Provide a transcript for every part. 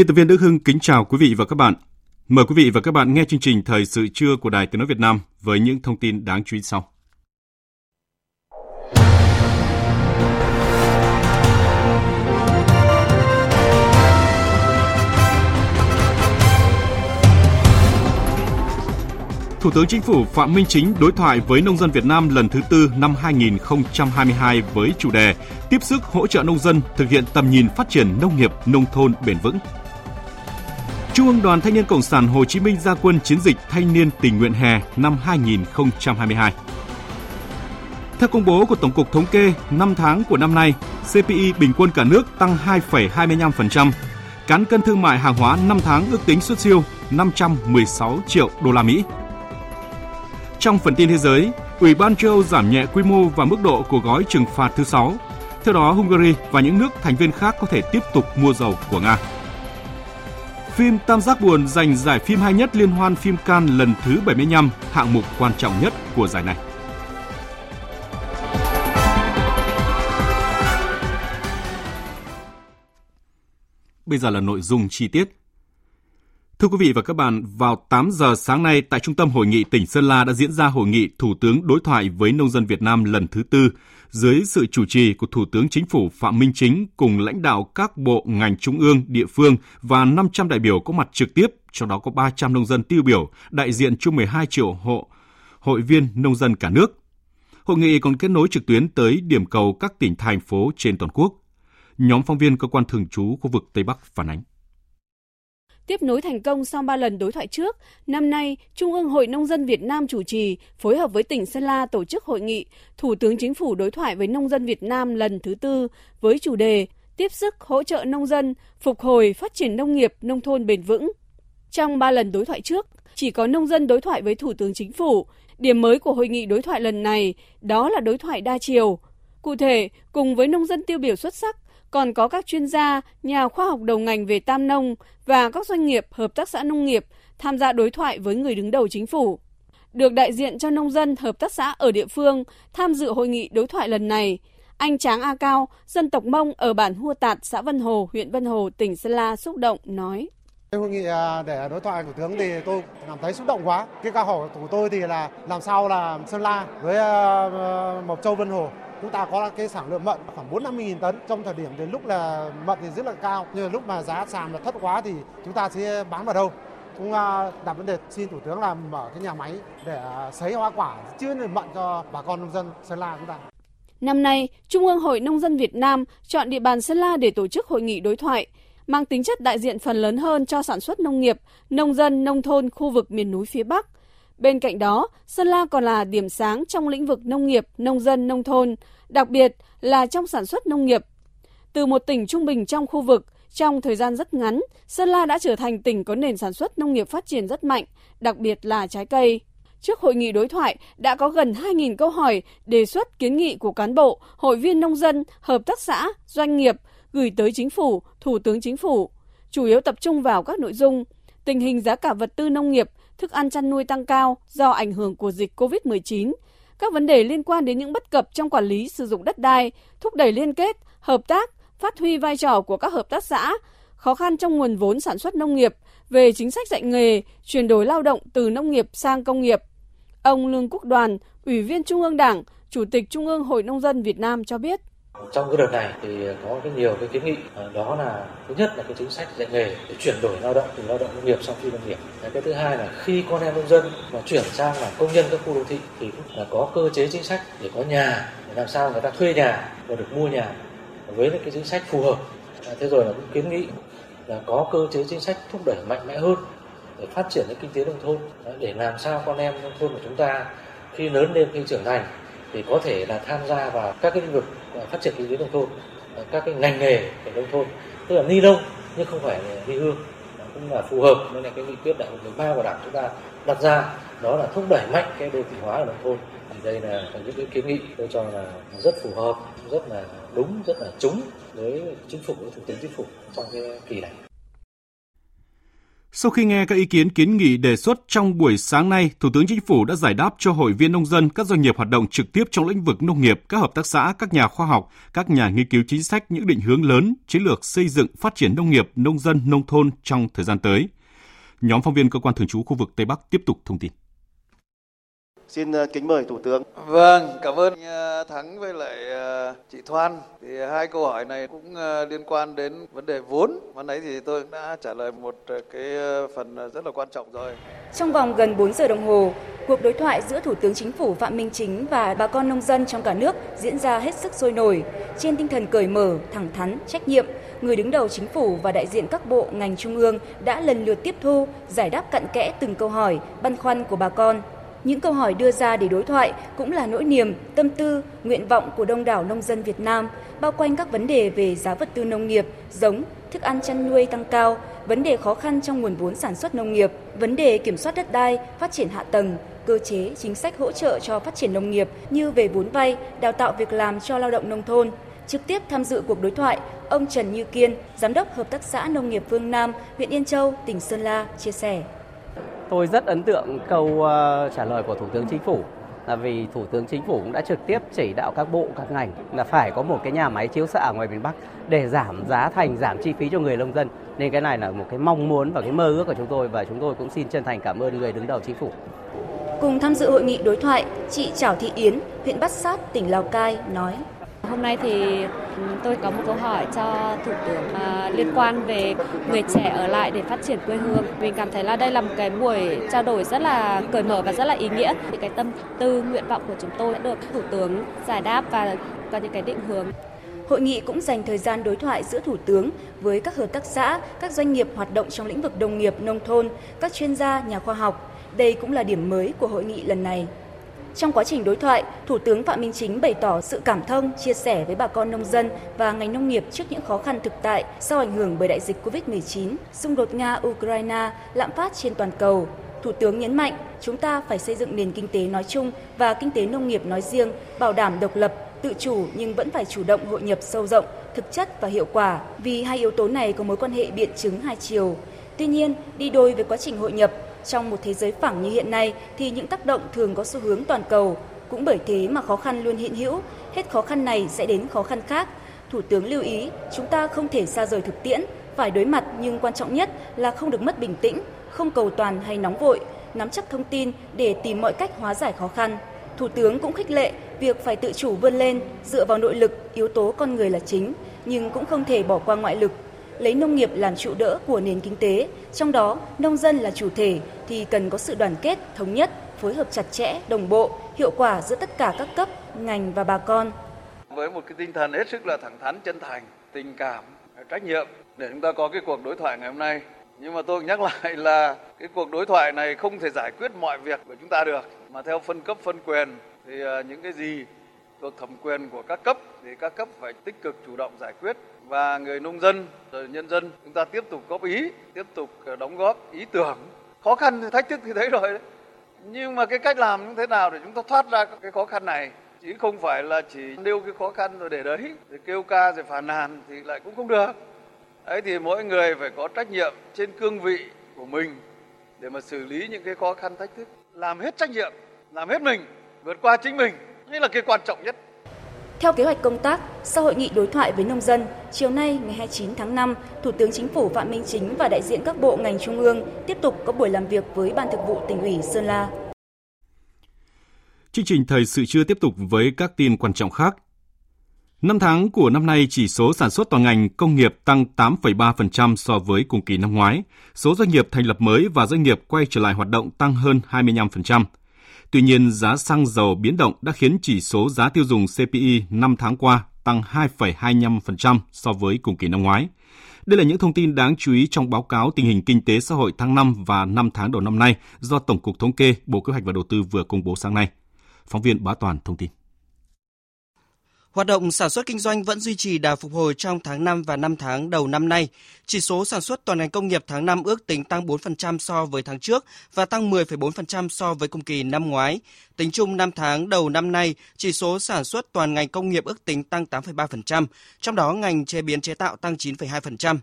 Biên tập viên Đức Hưng kính chào quý vị và các bạn. Mời quý vị và các bạn nghe chương trình Thời sự trưa của Đài Tiếng Nói Việt Nam với những thông tin đáng chú ý sau. Thủ tướng Chính phủ Phạm Minh Chính đối thoại với nông dân Việt Nam lần thứ tư năm 2022 với chủ đề Tiếp sức hỗ trợ nông dân thực hiện tầm nhìn phát triển nông nghiệp nông thôn bền vững. Trung ương Đoàn Thanh niên Cộng sản Hồ Chí Minh ra quân chiến dịch Thanh niên tình nguyện hè năm 2022. Theo công bố của Tổng cục Thống kê, 5 tháng của năm nay, CPI bình quân cả nước tăng 2,25%. Cán cân thương mại hàng hóa 5 tháng ước tính xuất siêu 516 triệu đô la Mỹ. Trong phần tin thế giới, Ủy ban châu Âu giảm nhẹ quy mô và mức độ của gói trừng phạt thứ 6. Theo đó, Hungary và những nước thành viên khác có thể tiếp tục mua dầu của Nga. Phim Tam giác buồn giành giải phim hay nhất liên hoan phim Cannes lần thứ 75, hạng mục quan trọng nhất của giải này. Bây giờ là nội dung chi tiết. Thưa quý vị và các bạn, vào 8 giờ sáng nay tại Trung tâm Hội nghị tỉnh Sơn La đã diễn ra hội nghị Thủ tướng đối thoại với nông dân Việt Nam lần thứ tư dưới sự chủ trì của Thủ tướng Chính phủ Phạm Minh Chính cùng lãnh đạo các bộ ngành trung ương, địa phương và 500 đại biểu có mặt trực tiếp, trong đó có 300 nông dân tiêu biểu, đại diện cho 12 triệu hộ hội viên nông dân cả nước. Hội nghị còn kết nối trực tuyến tới điểm cầu các tỉnh thành phố trên toàn quốc. Nhóm phóng viên cơ quan thường trú khu vực Tây Bắc phản ánh. Tiếp nối thành công sau 3 lần đối thoại trước, năm nay, Trung ương Hội Nông dân Việt Nam chủ trì, phối hợp với tỉnh Sơn La tổ chức hội nghị Thủ tướng Chính phủ đối thoại với nông dân Việt Nam lần thứ tư với chủ đề Tiếp sức hỗ trợ nông dân, phục hồi phát triển nông nghiệp, nông thôn bền vững. Trong 3 lần đối thoại trước, chỉ có nông dân đối thoại với Thủ tướng Chính phủ. Điểm mới của hội nghị đối thoại lần này đó là đối thoại đa chiều. Cụ thể, cùng với nông dân tiêu biểu xuất sắc, còn có các chuyên gia, nhà khoa học đầu ngành về tam nông và các doanh nghiệp, hợp tác xã nông nghiệp tham gia đối thoại với người đứng đầu chính phủ. Được đại diện cho nông dân, hợp tác xã ở địa phương tham dự hội nghị đối thoại lần này, anh Tráng A Cao, dân tộc Mông ở bản Hua Tạt, xã Vân Hồ, huyện Vân Hồ, tỉnh Sơn La xúc động nói. Hội nghị à, để đối thoại thủ tướng thì tôi cảm thấy xúc động quá. Cái câu hỏi của tôi thì là làm sao là Sơn La với à, à, Mộc Châu Vân Hồ chúng ta có cái sản lượng mận khoảng 4 50 nghìn tấn. Trong thời điểm đến lúc là mận thì rất là cao nhưng lúc mà giá sàn là thấp quá thì chúng ta sẽ bán vào đâu? Cũng à, đặt vấn đề xin thủ tướng là mở cái nhà máy để à, sấy hoa quả chứa mận cho bà con nông dân Sơn La chúng ta. Năm nay, Trung ương Hội Nông dân Việt Nam chọn địa bàn Sơn La để tổ chức hội nghị đối thoại, mang tính chất đại diện phần lớn hơn cho sản xuất nông nghiệp, nông dân, nông thôn khu vực miền núi phía Bắc – Bên cạnh đó, Sơn La còn là điểm sáng trong lĩnh vực nông nghiệp, nông dân, nông thôn, đặc biệt là trong sản xuất nông nghiệp. Từ một tỉnh trung bình trong khu vực, trong thời gian rất ngắn, Sơn La đã trở thành tỉnh có nền sản xuất nông nghiệp phát triển rất mạnh, đặc biệt là trái cây. Trước hội nghị đối thoại đã có gần 2.000 câu hỏi, đề xuất kiến nghị của cán bộ, hội viên nông dân, hợp tác xã, doanh nghiệp gửi tới chính phủ, thủ tướng chính phủ, chủ yếu tập trung vào các nội dung tình hình giá cả vật tư nông nghiệp, thức ăn chăn nuôi tăng cao do ảnh hưởng của dịch COVID-19, các vấn đề liên quan đến những bất cập trong quản lý sử dụng đất đai, thúc đẩy liên kết, hợp tác, phát huy vai trò của các hợp tác xã, khó khăn trong nguồn vốn sản xuất nông nghiệp, về chính sách dạy nghề, chuyển đổi lao động từ nông nghiệp sang công nghiệp. Ông Lương Quốc Đoàn, Ủy viên Trung ương Đảng, Chủ tịch Trung ương Hội Nông dân Việt Nam cho biết. Trong cái đợt này thì có cái nhiều cái kiến nghị à, đó là thứ nhất là cái chính sách dạy nghề để chuyển đổi lao động từ lao động nông nghiệp sang phi nông nghiệp. Cái thứ hai là khi con em nông dân mà chuyển sang làm công nhân các khu đô thị thì cũng là có cơ chế chính sách để có nhà, để làm sao người ta thuê nhà và được mua nhà với những cái chính sách phù hợp. À, thế rồi là cũng kiến nghị là có cơ chế chính sách thúc đẩy mạnh mẽ hơn để phát triển cái kinh tế nông thôn à, để làm sao con em nông thôn của chúng ta khi lớn lên khi trưởng thành thì có thể là tham gia vào các cái lĩnh vực à, phát triển kinh tế nông thôn à, các cái ngành nghề của nông thôn. Tức là ni lông, nhưng không phải là ni hương cũng là phù hợp với lại cái nghị quyết đại hội 13 của đảng chúng ta đặt ra. Đó là thúc đẩy mạnh cái đô thị hóa ở nông thôn. Thì đây là những cái kiến nghị tôi cho là rất phù hợp, rất là đúng, rất là trúng với chính phủ, với thủ tướng chính phủ trong cái kỳ này sau khi nghe các ý kiến kiến nghị đề xuất trong buổi sáng nay, Thủ tướng Chính phủ đã giải đáp cho hội viên nông dân, các doanh nghiệp hoạt động trực tiếp trong lĩnh vực nông nghiệp, các hợp tác xã, các nhà khoa học, các nhà nghiên cứu chính sách những định hướng lớn, chiến lược xây dựng phát triển nông nghiệp, nông dân, nông thôn trong thời gian tới. Nhóm phóng viên cơ quan thường trú khu vực Tây Bắc tiếp tục thông tin. Xin ờ, kính mời Thủ tướng. Vâng, cảm ơn ờ, Thắng với lại ờ, chị Thoan. Thì hai câu hỏi này cũng liên quan đến vấn đề vốn. วัน nãy thì tôi đã trả lời một cái phần rất là quan trọng rồi. Trong vòng gần 4 giờ đồng hồ, cuộc đối thoại giữa Thủ tướng Chính phủ Phạm Minh Chính và bà con nông dân trong cả nước diễn ra hết sức sôi nổi, trên tinh thần cởi mở, thẳng thắn, trách nhiệm. Người đứng đầu chính phủ và đại diện các bộ, ngành trung ương đã lần lượt tiếp thu, giải đáp cặn kẽ từng câu hỏi, băn khoăn của bà con những câu hỏi đưa ra để đối thoại cũng là nỗi niềm, tâm tư, nguyện vọng của đông đảo nông dân Việt Nam, bao quanh các vấn đề về giá vật tư nông nghiệp, giống, thức ăn chăn nuôi tăng cao, vấn đề khó khăn trong nguồn vốn sản xuất nông nghiệp, vấn đề kiểm soát đất đai, phát triển hạ tầng, cơ chế, chính sách hỗ trợ cho phát triển nông nghiệp như về vốn vay, đào tạo việc làm cho lao động nông thôn. Trực tiếp tham dự cuộc đối thoại, ông Trần Như Kiên, Giám đốc Hợp tác xã Nông nghiệp Phương Nam, huyện Yên Châu, tỉnh Sơn La, chia sẻ. Tôi rất ấn tượng câu ờ, trả lời của Thủ tướng Chính phủ là vì Thủ tướng Chính phủ cũng đã trực tiếp chỉ đạo các bộ, các ngành là phải có một cái nhà máy chiếu xạ ở ngoài miền Bắc để giảm giá thành, giảm chi phí cho người nông dân. Nên cái này là một cái mong muốn và cái mơ ước của chúng tôi và chúng tôi cũng xin chân thành cảm ơn người đứng đầu Chính phủ. Cùng tham dự hội nghị đối thoại, chị Trảo Thị Yến, huyện Bát Sát, tỉnh Lào Cai nói Hôm nay thì ừ, tôi có một câu hỏi cho Thủ tướng à, liên quan về người trẻ ở lại để phát triển quê hương. Mình cảm thấy là đây là một cái buổi trao đổi rất là cởi mở và rất là ý nghĩa. Những cái tâm tư, nguyện vọng của chúng tôi đã được Thủ tướng giải đáp và có những cái định hướng. Hội nghị cũng dành thời gian đối thoại giữa Thủ tướng với các hợp tác xã, các doanh nghiệp hoạt động trong lĩnh vực nông nghiệp, nông thôn, các chuyên gia, nhà khoa học. Đây cũng là điểm mới của hội nghị lần này. Trong quá trình đối thoại, Thủ tướng Phạm Minh Chính bày tỏ sự cảm thông, chia sẻ với bà con nông dân và ngành nông nghiệp trước những khó khăn thực tại sau ảnh hưởng bởi đại dịch COVID-19, xung đột Nga-Ukraine, lạm phát trên toàn cầu. Thủ tướng nhấn mạnh, chúng ta phải xây dựng nền kinh tế nói chung và kinh tế nông nghiệp nói riêng, bảo đảm độc lập, tự chủ nhưng vẫn phải chủ động hội nhập sâu rộng, thực chất và hiệu quả, vì hai yếu tố này có mối quan hệ biện chứng hai chiều. Tuy nhiên, đi đôi với quá trình hội nhập, trong một thế giới phẳng như hiện nay thì những tác động thường có xu hướng toàn cầu, cũng bởi thế mà khó khăn luôn hiện hữu, hết khó khăn này sẽ đến khó khăn khác. Thủ tướng lưu ý, chúng ta không thể xa rời thực tiễn, phải đối mặt nhưng quan trọng nhất là không được mất bình tĩnh, không cầu toàn hay nóng vội, nắm chắc thông tin để tìm mọi cách hóa giải khó khăn. Thủ tướng cũng khích lệ việc phải tự chủ vươn lên, dựa vào nội lực, yếu tố con người là chính, nhưng cũng không thể bỏ qua ngoại lực lấy nông nghiệp làm trụ đỡ của nền kinh tế, trong đó nông dân là chủ thể thì cần có sự đoàn kết, thống nhất, phối hợp chặt chẽ, đồng bộ, hiệu quả giữa tất cả các cấp, ngành và bà con. Với một cái tinh thần hết sức là thẳng thắn, chân thành, tình cảm, trách nhiệm để chúng ta có cái cuộc đối thoại ngày hôm nay. Nhưng mà tôi nhắc lại là cái cuộc đối thoại này không thể giải quyết mọi việc của chúng ta được mà theo phân cấp phân quyền thì à, những cái gì thuộc thẩm quyền của các cấp thì các cấp phải tích cực chủ động giải quyết và người nông dân, rồi nhân dân, chúng ta tiếp tục góp ý, tiếp tục ờ, đóng góp ý tưởng. Khó khăn thì thách thức thì thấy rồi đấy. Nhưng mà cái cách làm như thế nào để chúng ta thoát ra cái khó khăn này? Chứ không phải là chỉ nêu cái khó khăn rồi để đấy, để kêu ca, rồi phàn nàn thì lại cũng không được. Ấy thì mỗi người phải có trách nhiệm trên cương vị của mình để mà xử lý những cái khó khăn, thách thức. Làm hết trách nhiệm, làm hết mình, vượt qua chính mình. Đây là cái quan trọng nhất theo kế hoạch công tác, sau hội nghị đối thoại với nông dân, chiều nay ngày 29 tháng 5, Thủ tướng Chính phủ Phạm Minh Chính và đại diện các bộ ngành trung ương tiếp tục có buổi làm việc với Ban Thực vụ tỉnh ủy Sơn La. Chương trình thời sự chưa tiếp tục với các tin quan trọng khác. Năm tháng của năm nay, chỉ số sản xuất toàn ngành công nghiệp tăng 8,3% so với cùng kỳ năm ngoái. Số doanh nghiệp thành lập mới và doanh nghiệp quay trở lại hoạt động tăng hơn 25%. Tuy nhiên, giá xăng dầu biến động đã khiến chỉ số giá tiêu dùng CPI 5 tháng qua tăng 2,25% so với cùng kỳ năm ngoái. Đây là những thông tin đáng chú ý trong báo cáo tình hình kinh tế xã hội tháng 5 và 5 tháng đầu năm nay do Tổng cục Thống kê, Bộ Kế hoạch và Đầu tư vừa công bố sáng nay. Phóng viên Bá Toàn thông tin. Hoạt động sản xuất kinh doanh vẫn duy trì đà phục hồi trong tháng 5 và 5 tháng đầu năm nay. Chỉ số sản xuất toàn ngành công nghiệp tháng 5 ước tính tăng 4% so với tháng trước và tăng 10,4% so với cùng kỳ năm ngoái. Tính chung 5 tháng đầu năm nay, chỉ số sản xuất toàn ngành công nghiệp ước tính tăng 8,3%, trong đó ngành chế biến chế tạo tăng 9,2%.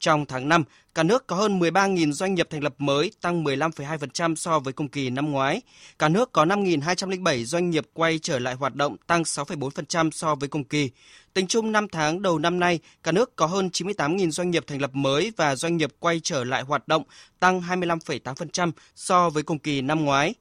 Trong tháng 5, cả nước có hơn 13.000 doanh nghiệp thành lập mới, tăng 15,2% so với cùng kỳ năm ngoái. Cả nước có 5.207 doanh nghiệp quay trở lại hoạt động, tăng 6,4% so với cùng kỳ. Tính chung 5 tháng đầu năm nay, cả nước có hơn 98.000 doanh nghiệp thành lập mới và doanh nghiệp quay trở lại hoạt động, tăng 25,8% so với cùng kỳ năm ngoái.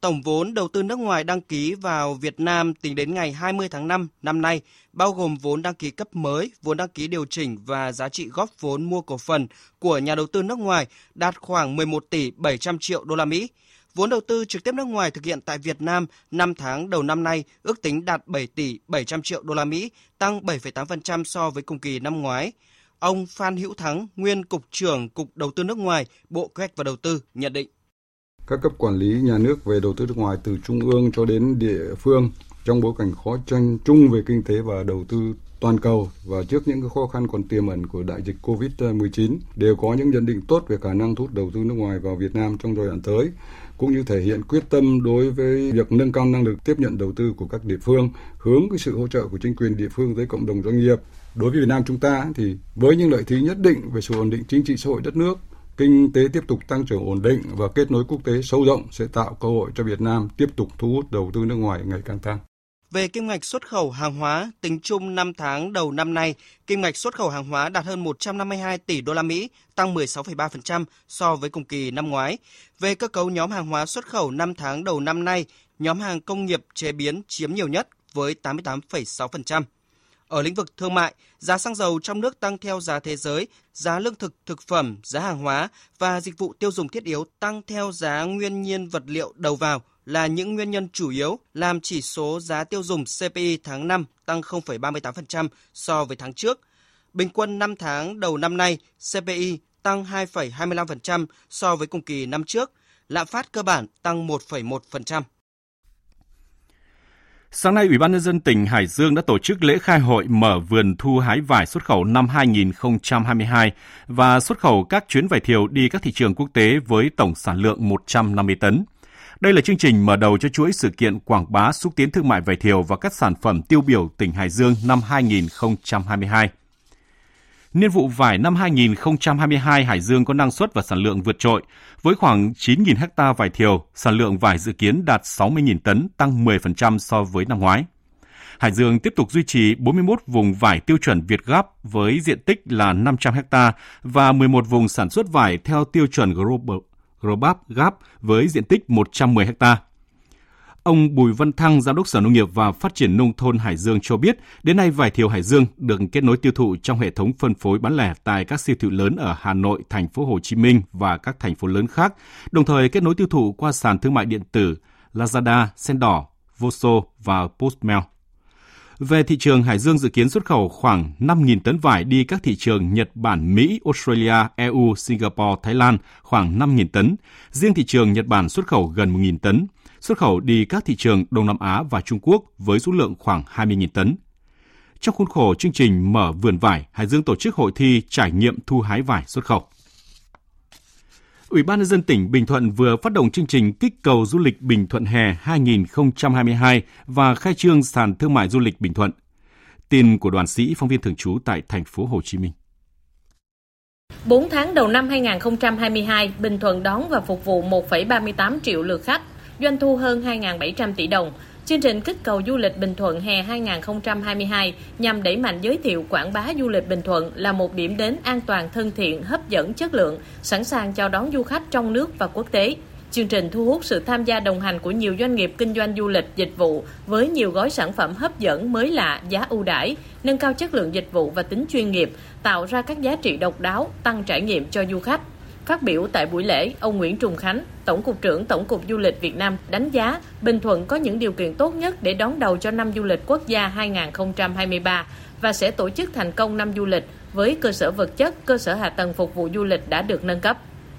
Tổng vốn đầu tư nước ngoài đăng ký vào Việt Nam tính đến ngày 20 tháng 5 năm nay, bao gồm vốn đăng ký cấp mới, vốn đăng ký điều chỉnh và giá trị góp vốn mua cổ phần của nhà đầu tư nước ngoài đạt khoảng 11 tỷ 700 triệu đô la Mỹ. Vốn đầu tư trực tiếp nước ngoài thực hiện tại Việt Nam 5 tháng đầu năm nay ước tính đạt 7 tỷ 700 triệu đô la Mỹ, tăng 7,8% so với cùng kỳ năm ngoái. Ông Phan Hữu Thắng, nguyên cục trưởng Cục Đầu tư nước ngoài, Bộ Kế hoạch và Đầu tư nhận định các cấp quản lý nhà nước về đầu tư nước ngoài từ trung ương cho đến địa phương trong bối cảnh khó tranh chung về kinh tế và đầu tư toàn cầu và trước những khó khăn còn tiềm ẩn của đại dịch Covid-19 đều có những nhận định tốt về khả năng thu hút đầu tư nước ngoài vào Việt Nam trong giai đoạn tới cũng như thể hiện quyết tâm đối với việc nâng cao năng lực tiếp nhận đầu tư của các địa phương, hướng cái sự hỗ trợ của chính quyền địa phương tới cộng đồng doanh nghiệp. Đối với Việt Nam chúng ta thì với những lợi thế nhất định về sự ổn định chính trị xã hội đất nước, kinh tế tiếp tục tăng trưởng ổn định và kết nối quốc tế sâu rộng sẽ tạo cơ hội cho Việt Nam tiếp tục thu hút đầu tư nước ngoài ngày càng tăng. Về kim ngạch xuất khẩu hàng hóa, tính chung 5 tháng đầu năm nay, kim ngạch xuất khẩu hàng hóa đạt hơn 152 tỷ đô la Mỹ, tăng 16,3% so với cùng kỳ năm ngoái. Về cơ cấu nhóm hàng hóa xuất khẩu 5 tháng đầu năm nay, nhóm hàng công nghiệp chế biến chiếm nhiều nhất với 88,6%. Ở lĩnh vực thương mại, giá xăng dầu trong nước tăng theo giá thế giới, giá lương thực, thực phẩm, giá hàng hóa và dịch vụ tiêu dùng thiết yếu tăng theo giá nguyên nhiên vật liệu đầu vào là những nguyên nhân chủ yếu làm chỉ số giá tiêu dùng CPI tháng 5 tăng 0,38% so với tháng trước. Bình quân 5 tháng đầu năm nay, CPI tăng 2,25% so với cùng kỳ năm trước, lạm phát cơ bản tăng 1,1%. Sáng nay, Ủy ban nhân dân tỉnh Hải Dương đã tổ chức lễ khai hội mở vườn thu hái vải xuất khẩu năm 2022 và xuất khẩu các chuyến vải thiều đi các thị trường quốc tế với tổng sản lượng 150 tấn. Đây là chương trình mở đầu cho chuỗi sự kiện quảng bá xúc tiến thương mại vải thiều và các sản phẩm tiêu biểu tỉnh Hải Dương năm 2022. Niên vụ vải năm 2022, Hải Dương có năng suất và sản lượng vượt trội, với khoảng 9.000 ha vải thiều, sản lượng vải dự kiến đạt 60.000 tấn, tăng 10% so với năm ngoái. Hải Dương tiếp tục duy trì 41 vùng vải tiêu chuẩn Việt Gáp với diện tích là 500 ha và 11 vùng sản xuất vải theo tiêu chuẩn Global Global Gap với diện tích 110 ha. Ông Bùi Văn Thăng, Giám đốc Sở Nông nghiệp và Phát triển Nông thôn Hải Dương cho biết, đến nay vải thiều Hải Dương được kết nối tiêu thụ trong hệ thống phân phối bán lẻ tại các siêu thị lớn ở Hà Nội, thành phố Hồ Chí Minh và các thành phố lớn khác, đồng thời kết nối tiêu thụ qua sàn thương mại điện tử Lazada, Sen Đỏ, Voso và Postmail. Về thị trường, Hải Dương dự kiến xuất khẩu khoảng 5.000 tấn vải đi các thị trường Nhật Bản, Mỹ, Australia, EU, Singapore, Thái Lan khoảng 5.000 tấn. Riêng thị trường Nhật Bản xuất khẩu gần 1.000 tấn xuất khẩu đi các thị trường Đông Nam Á và Trung Quốc với số lượng khoảng 20.000 tấn. Trong khuôn khổ chương trình mở vườn vải, Hải Dương tổ chức hội thi trải nghiệm thu hái vải xuất khẩu. Ủy ban nhân dân tỉnh Bình Thuận vừa phát động chương trình kích cầu du lịch Bình Thuận hè 2022 và khai trương sàn thương mại du lịch Bình Thuận. Tin của đoàn sĩ phóng viên thường trú tại thành phố Hồ Chí Minh. 4 tháng đầu năm 2022, Bình Thuận đón và phục vụ 1,38 triệu lượt khách, doanh thu hơn 2.700 tỷ đồng. Chương trình kích cầu du lịch Bình Thuận hè 2022 nhằm đẩy mạnh giới thiệu quảng bá du lịch Bình Thuận là một điểm đến an toàn thân thiện, hấp dẫn chất lượng, sẵn sàng chào đón du khách trong nước và quốc tế. Chương trình thu hút sự tham gia đồng hành của nhiều doanh nghiệp kinh doanh du lịch, dịch vụ với nhiều gói sản phẩm hấp dẫn, mới lạ, giá ưu đãi, nâng cao chất lượng dịch vụ và tính chuyên nghiệp, tạo ra các giá trị độc đáo, tăng trải nghiệm cho du khách. Phát biểu tại buổi lễ, ông Nguyễn Trùng Khánh, Tổng cục trưởng Tổng cục Du lịch Việt Nam đánh giá Bình Thuận có những điều kiện tốt nhất để đón đầu cho năm du lịch quốc gia 2023 và sẽ tổ chức thành công năm du lịch với cơ sở vật chất, cơ sở hạ tầng phục vụ du lịch đã được nâng cấp.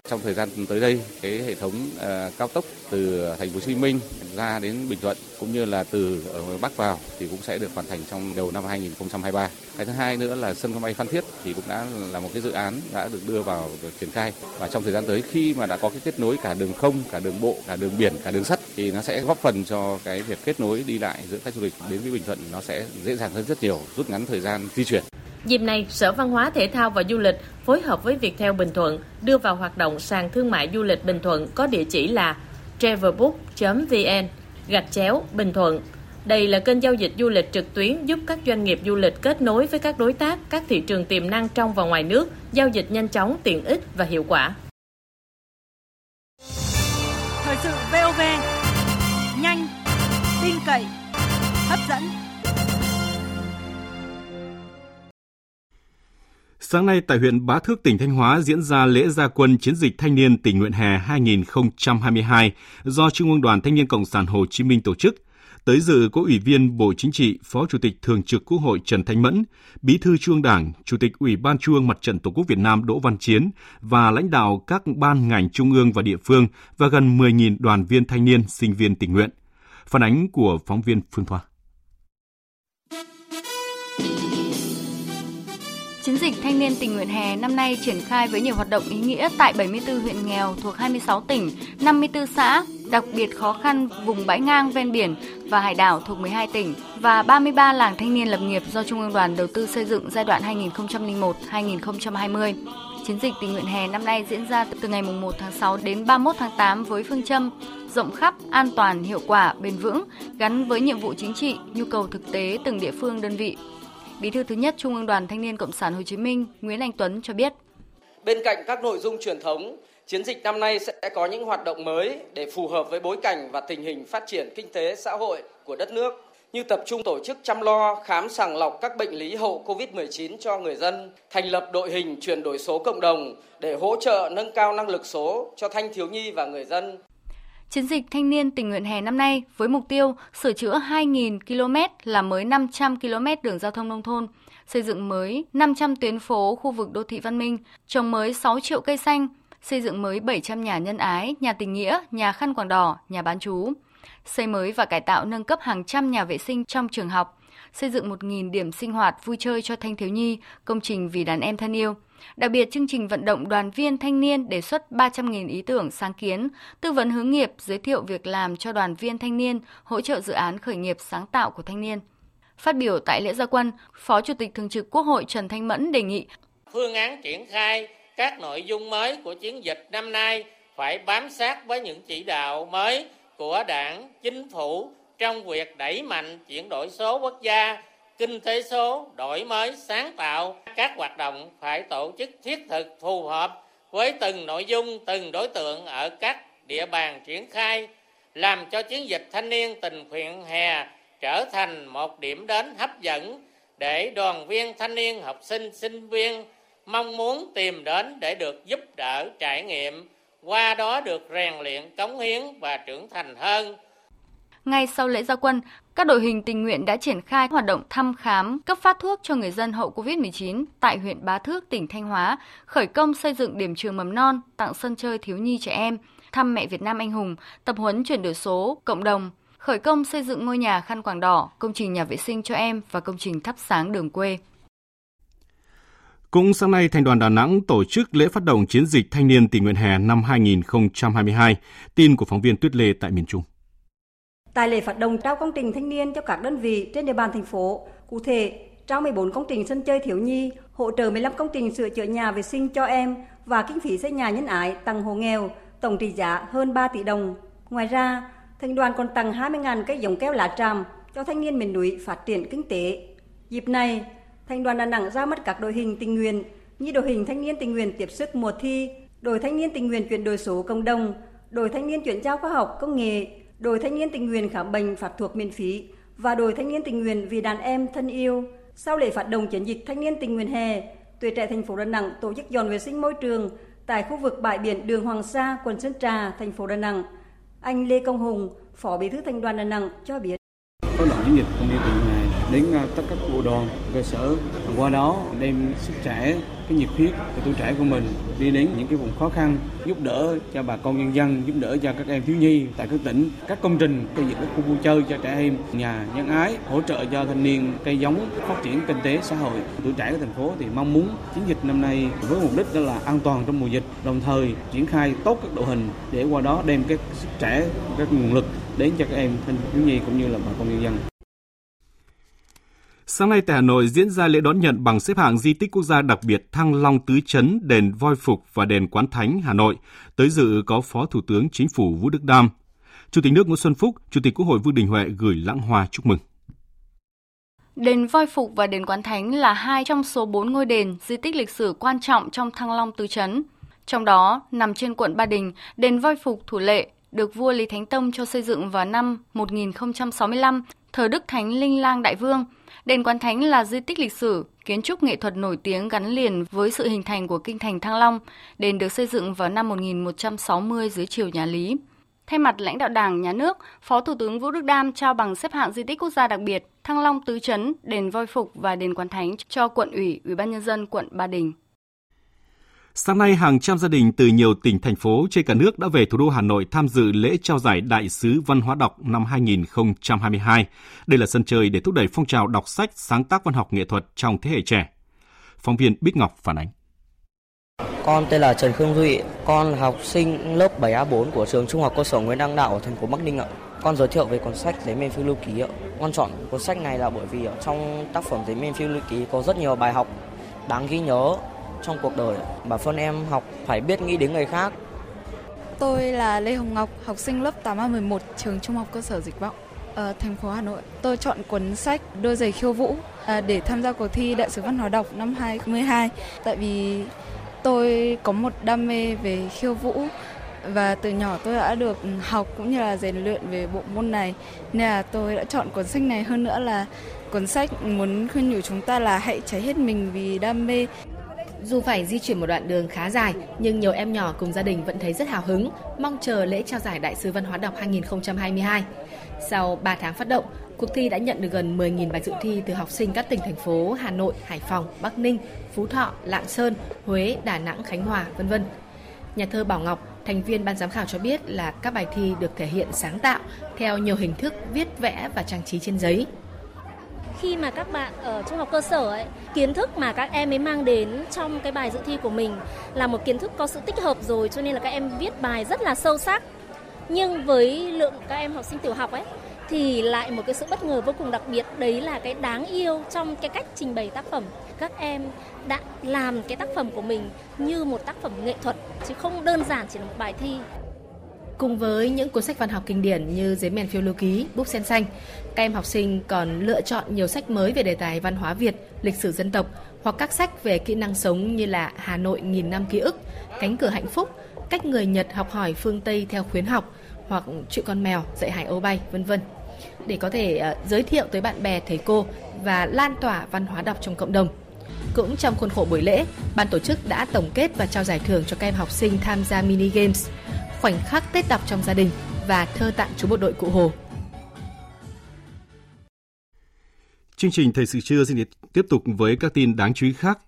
Trong thời gian tới đây, cái hệ thống uh, cao tốc từ thành phố Hồ Chí Minh ra đến Bình Thuận cũng như là từ ở Bắc vào thì cũng sẽ được hoàn thành trong đầu năm 2023. Cái thứ hai nữa là sân bay Phan Thiết thì cũng đã là một cái dự án đã được đưa vào triển khai và trong thời gian tới khi mà đã có cái kết nối cả đường không, cả đường bộ, cả đường biển, cả đường sắt thì nó sẽ góp phần cho cái việc kết nối đi lại giữa khách du lịch đến với Bình Thuận nó sẽ dễ dàng hơn rất nhiều, rút ngắn thời gian di chuyển. Dịp này, Sở Văn hóa Thể thao và Du lịch phối hợp với Viettel Bình Thuận đưa vào hoạt động sàn thương mại du lịch Bình Thuận có địa chỉ là travelbook.vn gạch chéo Bình Thuận. Đây là kênh giao dịch du lịch trực tuyến giúp các doanh nghiệp du lịch kết nối với các đối tác, các thị trường tiềm năng trong và ngoài nước, giao dịch nhanh chóng, tiện ích và hiệu quả. Thời sự VOV, nhanh, tin cậy, hấp dẫn. Sáng nay tại huyện Bá Thước, tỉnh Thanh Hóa diễn ra lễ gia quân chiến dịch thanh niên tình nguyện hè 2022 do Trung ương Đoàn Thanh niên Cộng sản Hồ Chí Minh tổ chức. Tới dự có Ủy viên Bộ Chính trị, Phó Chủ tịch Thường trực Quốc hội Trần Thanh Mẫn, Bí thư Trung ương Đảng, Chủ tịch Ủy ban Trung ương Mặt trận Tổ quốc Việt Nam Đỗ Văn Chiến và lãnh đạo các ban ngành trung ương và địa phương và gần 10.000 đoàn viên thanh niên, sinh viên tình nguyện. Phản ánh của phóng viên Phương Thoa. Chiến dịch thanh niên tình nguyện hè năm nay triển khai với nhiều hoạt động ý nghĩa tại 74 huyện nghèo thuộc 26 tỉnh, 54 xã, đặc biệt khó khăn vùng bãi ngang ven biển và hải đảo thuộc 12 tỉnh và 33 làng thanh niên lập nghiệp do Trung ương Đoàn đầu tư xây dựng giai đoạn 2001-2020. Chiến dịch tình nguyện hè năm nay diễn ra từ ngày 1 tháng 6 đến 31 tháng 8 với phương châm rộng khắp, an toàn, hiệu quả, bền vững, gắn với nhiệm vụ chính trị, nhu cầu thực tế từng địa phương đơn vị. Bí thư thứ nhất Trung ương Đoàn Thanh niên Cộng sản Hồ Chí Minh Nguyễn Anh Tuấn cho biết. Bên cạnh các nội dung truyền thống, chiến dịch năm nay sẽ có những hoạt động mới để phù hợp với bối cảnh và tình hình phát triển kinh tế xã hội của đất nước như tập trung tổ chức chăm lo, khám sàng lọc các bệnh lý hậu COVID-19 cho người dân, thành lập đội hình chuyển đổi số cộng đồng để hỗ trợ nâng cao năng lực số cho thanh thiếu nhi và người dân. Chiến dịch thanh niên tình nguyện hè năm nay với mục tiêu sửa chữa 2.000 km là mới 500 km đường giao thông nông thôn, xây dựng mới 500 tuyến phố khu vực đô thị văn minh, trồng mới 6 triệu cây xanh, xây dựng mới 700 nhà nhân ái, nhà tình nghĩa, nhà khăn quàng đỏ, nhà bán chú, xây mới và cải tạo nâng cấp hàng trăm nhà vệ sinh trong trường học, xây dựng 1.000 điểm sinh hoạt vui chơi cho thanh thiếu nhi, công trình vì đàn em thân yêu – Đặc biệt, chương trình vận động đoàn viên thanh niên đề xuất 300.000 ý tưởng sáng kiến, tư vấn hướng nghiệp, giới thiệu việc làm cho đoàn viên thanh niên, hỗ trợ dự án khởi nghiệp sáng tạo của thanh niên. Phát biểu tại lễ gia quân, Phó Chủ tịch Thường trực Quốc hội Trần Thanh Mẫn đề nghị phương án triển khai các nội dung mới của chiến dịch năm nay phải bám sát với những chỉ đạo mới của Đảng, Chính phủ trong việc đẩy mạnh chuyển đổi số quốc gia kinh tế số, đổi mới, sáng tạo, các hoạt động phải tổ chức thiết thực phù hợp với từng nội dung, từng đối tượng ở các địa bàn triển khai, làm cho chiến dịch thanh niên tình nguyện hè trở thành một điểm đến hấp dẫn để đoàn viên thanh niên, học sinh, sinh viên mong muốn tìm đến để được giúp đỡ trải nghiệm, qua đó được rèn luyện cống hiến và trưởng thành hơn. Ngay sau lễ gia quân, các đội hình tình nguyện đã triển khai hoạt động thăm khám, cấp phát thuốc cho người dân hậu Covid-19 tại huyện Bá Thước, tỉnh Thanh Hóa, khởi công xây dựng điểm trường mầm non, tặng sân chơi thiếu nhi trẻ em, thăm mẹ Việt Nam anh hùng, tập huấn chuyển đổi số, cộng đồng, khởi công xây dựng ngôi nhà khăn quàng đỏ, công trình nhà vệ sinh cho em và công trình thắp sáng đường quê. Cũng sáng nay, Thành đoàn Đà Nẵng tổ chức lễ phát động chiến dịch thanh niên tình nguyện hè năm 2022. Tin của phóng viên Tuyết Lê tại miền Trung. Tại lễ phát động trao công trình thanh niên cho các đơn vị trên địa bàn thành phố, cụ thể trao 14 công trình sân chơi thiếu nhi, hỗ trợ 15 công trình sửa chữa nhà vệ sinh cho em và kinh phí xây nhà nhân ái tặng hộ nghèo, tổng trị giá hơn 3 tỷ đồng. Ngoài ra, thành đoàn còn tặng 20.000 cây giống keo lá tràm cho thanh niên miền núi phát triển kinh tế. Dịp này, thành đoàn Đà Nẵng ra mắt các đội hình tình nguyện như đội hình thanh niên tình nguyện tiếp sức mùa thi, đội thanh niên tình nguyện chuyển đổi số cộng đồng, đội thanh niên chuyển giao khoa học công nghệ, đội thanh niên tình nguyện khám bệnh phát thuộc miễn phí và đội thanh niên tình nguyện vì đàn em thân yêu. Sau lễ phát động chiến dịch thanh niên tình nguyện hè, tuổi trẻ thành phố Đà Nẵng tổ chức dọn vệ sinh môi trường tại khu vực bãi biển đường Hoàng Sa, quận Sơn Trà, thành phố Đà Nẵng. Anh Lê Công Hùng, Phó Bí thư Thành đoàn Đà Nẵng cho biết. Có đoàn chiến dịch thanh niên tình nguyện đến à, tất cả các bộ đoàn, cơ sở. Qua đó đem sức trẻ, cái nhiệt huyết của tuổi trẻ của mình đi đến những cái vùng khó khăn, giúp đỡ cho bà con nhân dân, giúp đỡ cho các em thiếu nhi tại các tỉnh, các công trình xây dựng các khu vui chơi cho trẻ em, nhà nhân ái, hỗ trợ cho thanh niên cây giống phát triển kinh tế xã hội. Tuổi trẻ của thành phố thì mong muốn chiến dịch năm nay với mục đích đó là an toàn trong mùa dịch, đồng thời triển khai tốt các đội hình để qua đó đem các sức trẻ, các nguồn lực đến cho các em thanh thiếu nhi cũng như là bà con nhân dân. Sáng nay tại Hà Nội diễn ra lễ đón nhận bằng xếp hạng di tích quốc gia đặc biệt Thăng Long Tứ Chấn, đền Voi Phục và đền Quán Thánh Hà Nội. Tới dự có Phó Thủ tướng Chính phủ Vũ Đức Đam. Chủ tịch nước Nguyễn Xuân Phúc, Chủ tịch Quốc hội Vương Đình Huệ gửi lãng hoa chúc mừng. Đền Voi Phục và đền Quán Thánh là hai trong số bốn ngôi đền di tích lịch sử quan trọng trong Thăng Long Tứ Chấn. Trong đó, nằm trên quận Ba Đình, đền Voi Phục Thủ Lệ được vua Lý Thánh Tông cho xây dựng vào năm 1065, thờ Đức Thánh Linh Lang Đại Vương – Đền Quán Thánh là di tích lịch sử, kiến trúc nghệ thuật nổi tiếng gắn liền với sự hình thành của kinh thành Thăng Long. Đền được xây dựng vào năm 1160 dưới triều nhà Lý. Thay mặt lãnh đạo Đảng, Nhà nước, Phó Thủ tướng Vũ Đức Đam trao bằng xếp hạng di tích quốc gia đặc biệt Thăng Long Tứ Trấn, đền Voi Phục và đền Quán Thánh cho quận ủy, Ủy ban nhân dân quận Ba Đình. Sáng nay, hàng trăm gia đình từ nhiều tỉnh, thành phố trên cả nước đã về thủ đô Hà Nội tham dự lễ trao giải Đại sứ Văn hóa đọc năm 2022. Đây là sân chơi để thúc đẩy phong trào đọc sách, sáng tác văn học nghệ thuật trong thế hệ trẻ. Phóng viên Bích Ngọc phản ánh. Con tên là Trần Khương Duy, con học sinh lớp 7A4 của trường Trung học cơ sở Nguyễn Đăng Đạo ở thành phố Bắc Ninh ạ. Con giới thiệu về cuốn sách Giấy men phiêu lưu ký ạ. Con chọn cuốn sách này là bởi vì ở trong tác phẩm Giấy men phiêu lưu ký có rất nhiều bài học đáng ghi nhớ trong cuộc đời. Bản thân em học phải biết nghĩ đến người khác. Tôi là Lê Hồng Ngọc, học sinh lớp 8A11 trường Trung học cơ sở Dịch Vọng ở thành phố Hà Nội. Tôi chọn cuốn sách Đôi giày khiêu vũ ờ, để tham gia cuộc thi Đại sứ văn hóa đọc năm 2012 tại vì tôi có một đam mê về khiêu vũ và từ nhỏ tôi đã được học cũng như là rèn luyện về bộ môn này nên là tôi đã chọn cuốn sách này hơn nữa là cuốn sách muốn khuyên nhủ chúng ta là hãy cháy hết mình vì đam mê dù phải di chuyển một đoạn đường khá dài, nhưng nhiều em nhỏ cùng gia đình vẫn thấy rất hào hứng, mong chờ lễ trao giải Đại sứ Văn hóa đọc 2022. Sau 3 tháng phát động, cuộc thi đã nhận được gần 10.000 bài dự thi từ học sinh các tỉnh thành phố Hà Nội, Hải Phòng, Bắc Ninh, Phú Thọ, Lạng Sơn, Huế, Đà Nẵng, Khánh Hòa, vân vân. Nhà thơ Bảo Ngọc, thành viên ban giám khảo cho biết là các bài thi được thể hiện sáng tạo theo nhiều hình thức viết vẽ và trang trí trên giấy khi mà các bạn ở trung học cơ sở ấy kiến thức mà các em ấy mang đến trong cái bài dự thi của mình là một kiến thức có sự tích hợp rồi cho nên là các em viết bài rất là sâu sắc. Nhưng với lượng các em học sinh tiểu học ấy thì lại một cái sự bất ngờ vô cùng đặc biệt đấy là cái đáng yêu trong cái cách trình bày tác phẩm. Các em đã làm cái tác phẩm của mình như một tác phẩm nghệ thuật chứ không đơn giản chỉ là một bài thi. Cùng với những cuốn sách văn học kinh điển như Giấy mèn phiêu lưu ký, Búp sen xanh, các em học sinh còn lựa chọn nhiều sách mới về đề tài văn hóa Việt, lịch sử dân tộc hoặc các sách về kỹ năng sống như là Hà Nội nghìn năm ký ức, Cánh cửa hạnh phúc, cách người Nhật học hỏi phương Tây theo khuyến học hoặc chuyện con mèo dạy hải âu bay, vân vân để có thể uh, giới thiệu tới bạn bè thầy cô và lan tỏa văn hóa đọc trong cộng đồng. Cũng trong khuôn khổ buổi lễ, ban tổ chức đã tổng kết và trao giải thưởng cho các em học sinh tham gia mini games khoảnh khắc Tết đọc trong gia đình và thơ tặng chú bộ đội Cụ Hồ. Chương trình Thời sự trưa xin tiếp tục với các tin đáng chú ý khác.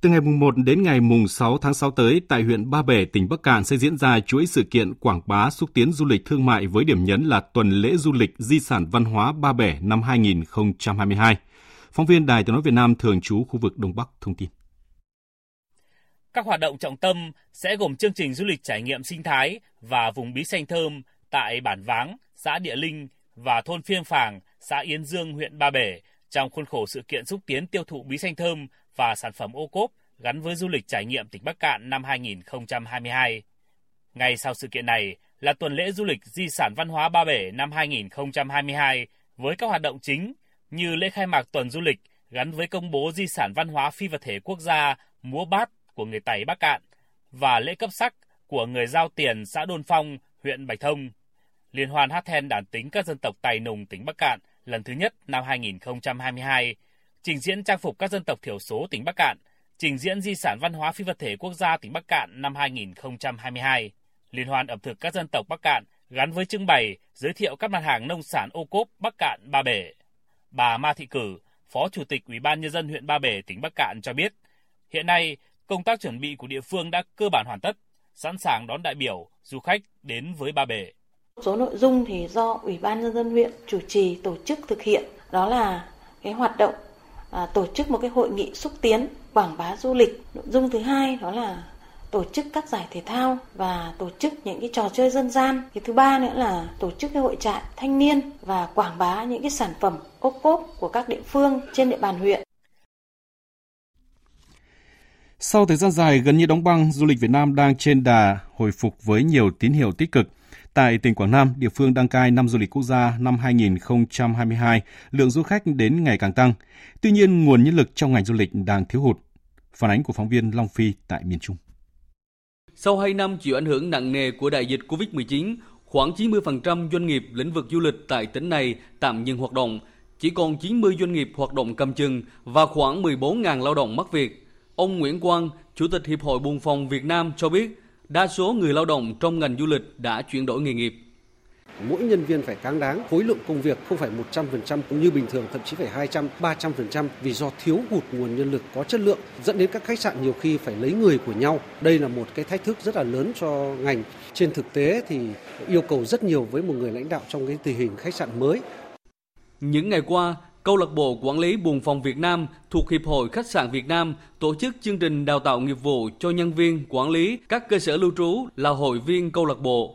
Từ ngày mùng 1 đến ngày mùng 6 tháng 6 tới, tại huyện Ba Bể, tỉnh Bắc Cạn sẽ diễn ra chuỗi sự kiện quảng bá xúc tiến du lịch thương mại với điểm nhấn là tuần lễ du lịch di sản văn hóa Ba Bể năm 2022. Phóng viên Đài Tiếng nói Việt Nam thường trú khu vực Đông Bắc thông tin. Các hoạt động trọng tâm sẽ gồm chương trình du lịch trải nghiệm sinh thái và vùng bí xanh thơm tại bản Váng, xã Địa Linh và thôn Phiêng Phàng, xã Yên Dương, huyện Ba Bể trong khuôn khổ sự kiện xúc tiến tiêu thụ bí xanh thơm và sản phẩm ô cốp gắn với du lịch trải nghiệm tỉnh Bắc Cạn năm 2022. Ngay sau sự kiện này là tuần lễ du lịch di sản văn hóa Ba Bể năm 2022 với các hoạt động chính như lễ khai mạc tuần du lịch gắn với công bố di sản văn hóa phi vật thể quốc gia múa bát của người Tày Bắc Cạn và lễ cấp sắc của người giao tiền xã Đôn Phong, huyện Bạch Thông. Liên hoan hát then đàn tính các dân tộc Tài Nùng tỉnh Bắc Cạn lần thứ nhất năm 2022, trình diễn trang phục các dân tộc thiểu số tỉnh Bắc Cạn, trình diễn di sản văn hóa phi vật thể quốc gia tỉnh Bắc Cạn năm 2022. Liên hoan ẩm thực các dân tộc Bắc Cạn gắn với trưng bày giới thiệu các mặt hàng nông sản ô cốp Bắc Cạn Ba Bể. Bà Ma Thị Cử, Phó Chủ tịch Ủy ban nhân dân huyện Ba Bể tỉnh Bắc Cạn cho biết, hiện nay công tác chuẩn bị của địa phương đã cơ bản hoàn tất, sẵn sàng đón đại biểu, du khách đến với Ba Bể. Số nội dung thì do Ủy ban nhân dân huyện chủ trì tổ chức thực hiện, đó là cái hoạt động à, tổ chức một cái hội nghị xúc tiến quảng bá du lịch. Nội dung thứ hai đó là tổ chức các giải thể thao và tổ chức những cái trò chơi dân gian. Cái thứ ba nữa là tổ chức cái hội trại thanh niên và quảng bá những cái sản phẩm ốc cốp của các địa phương trên địa bàn huyện. Sau thời gian dài gần như đóng băng, du lịch Việt Nam đang trên đà hồi phục với nhiều tín hiệu tích cực. Tại tỉnh Quảng Nam, địa phương đăng cai năm du lịch quốc gia năm 2022, lượng du khách đến ngày càng tăng. Tuy nhiên, nguồn nhân lực trong ngành du lịch đang thiếu hụt. Phản ánh của phóng viên Long Phi tại miền Trung. Sau 2 năm chịu ảnh hưởng nặng nề của đại dịch Covid-19, khoảng 90% doanh nghiệp lĩnh vực du lịch tại tỉnh này tạm dừng hoạt động, chỉ còn 90 doanh nghiệp hoạt động cầm chừng và khoảng 14.000 lao động mất việc. Ông Nguyễn Quang, Chủ tịch Hiệp hội Buôn phòng Việt Nam cho biết, đa số người lao động trong ngành du lịch đã chuyển đổi nghề nghiệp. Mỗi nhân viên phải cáng đáng, khối lượng công việc không phải 100% cũng như bình thường, thậm chí phải 200, 300% vì do thiếu hụt nguồn nhân lực có chất lượng, dẫn đến các khách sạn nhiều khi phải lấy người của nhau. Đây là một cái thách thức rất là lớn cho ngành. Trên thực tế thì yêu cầu rất nhiều với một người lãnh đạo trong cái tình hình khách sạn mới. Những ngày qua, Câu lạc bộ Quản lý Buồng phòng Việt Nam thuộc Hiệp hội Khách sạn Việt Nam tổ chức chương trình đào tạo nghiệp vụ cho nhân viên quản lý các cơ sở lưu trú là hội viên câu lạc bộ.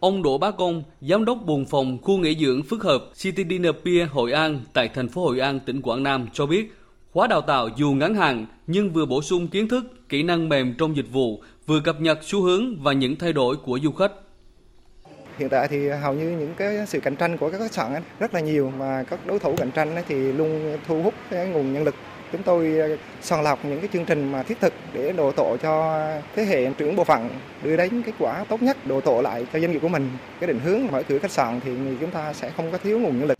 Ông Đỗ Bá Công, giám đốc buồng phòng khu nghỉ dưỡng phức hợp City Dinner Pier Hội An tại thành phố Hội An, tỉnh Quảng Nam cho biết, khóa đào tạo dù ngắn hạn nhưng vừa bổ sung kiến thức, kỹ năng mềm trong dịch vụ, vừa cập nhật xu hướng và những thay đổi của du khách. Hiện tại thì hầu như những cái sự cạnh tranh của các khách sạn rất là nhiều mà các đối thủ cạnh tranh thì luôn thu hút cái nguồn nhân lực. Chúng tôi ờ, sàng soạn lọc những cái chương trình mà thiết thực để đồ tổ cho thế hệ trưởng bộ phận đưa đến kết quả tốt nhất, đồ tổ lại cho doanh nghiệp của mình. Cái định hướng mở cửa khách sạn thì chúng ta sẽ không có thiếu nguồn nhân lực.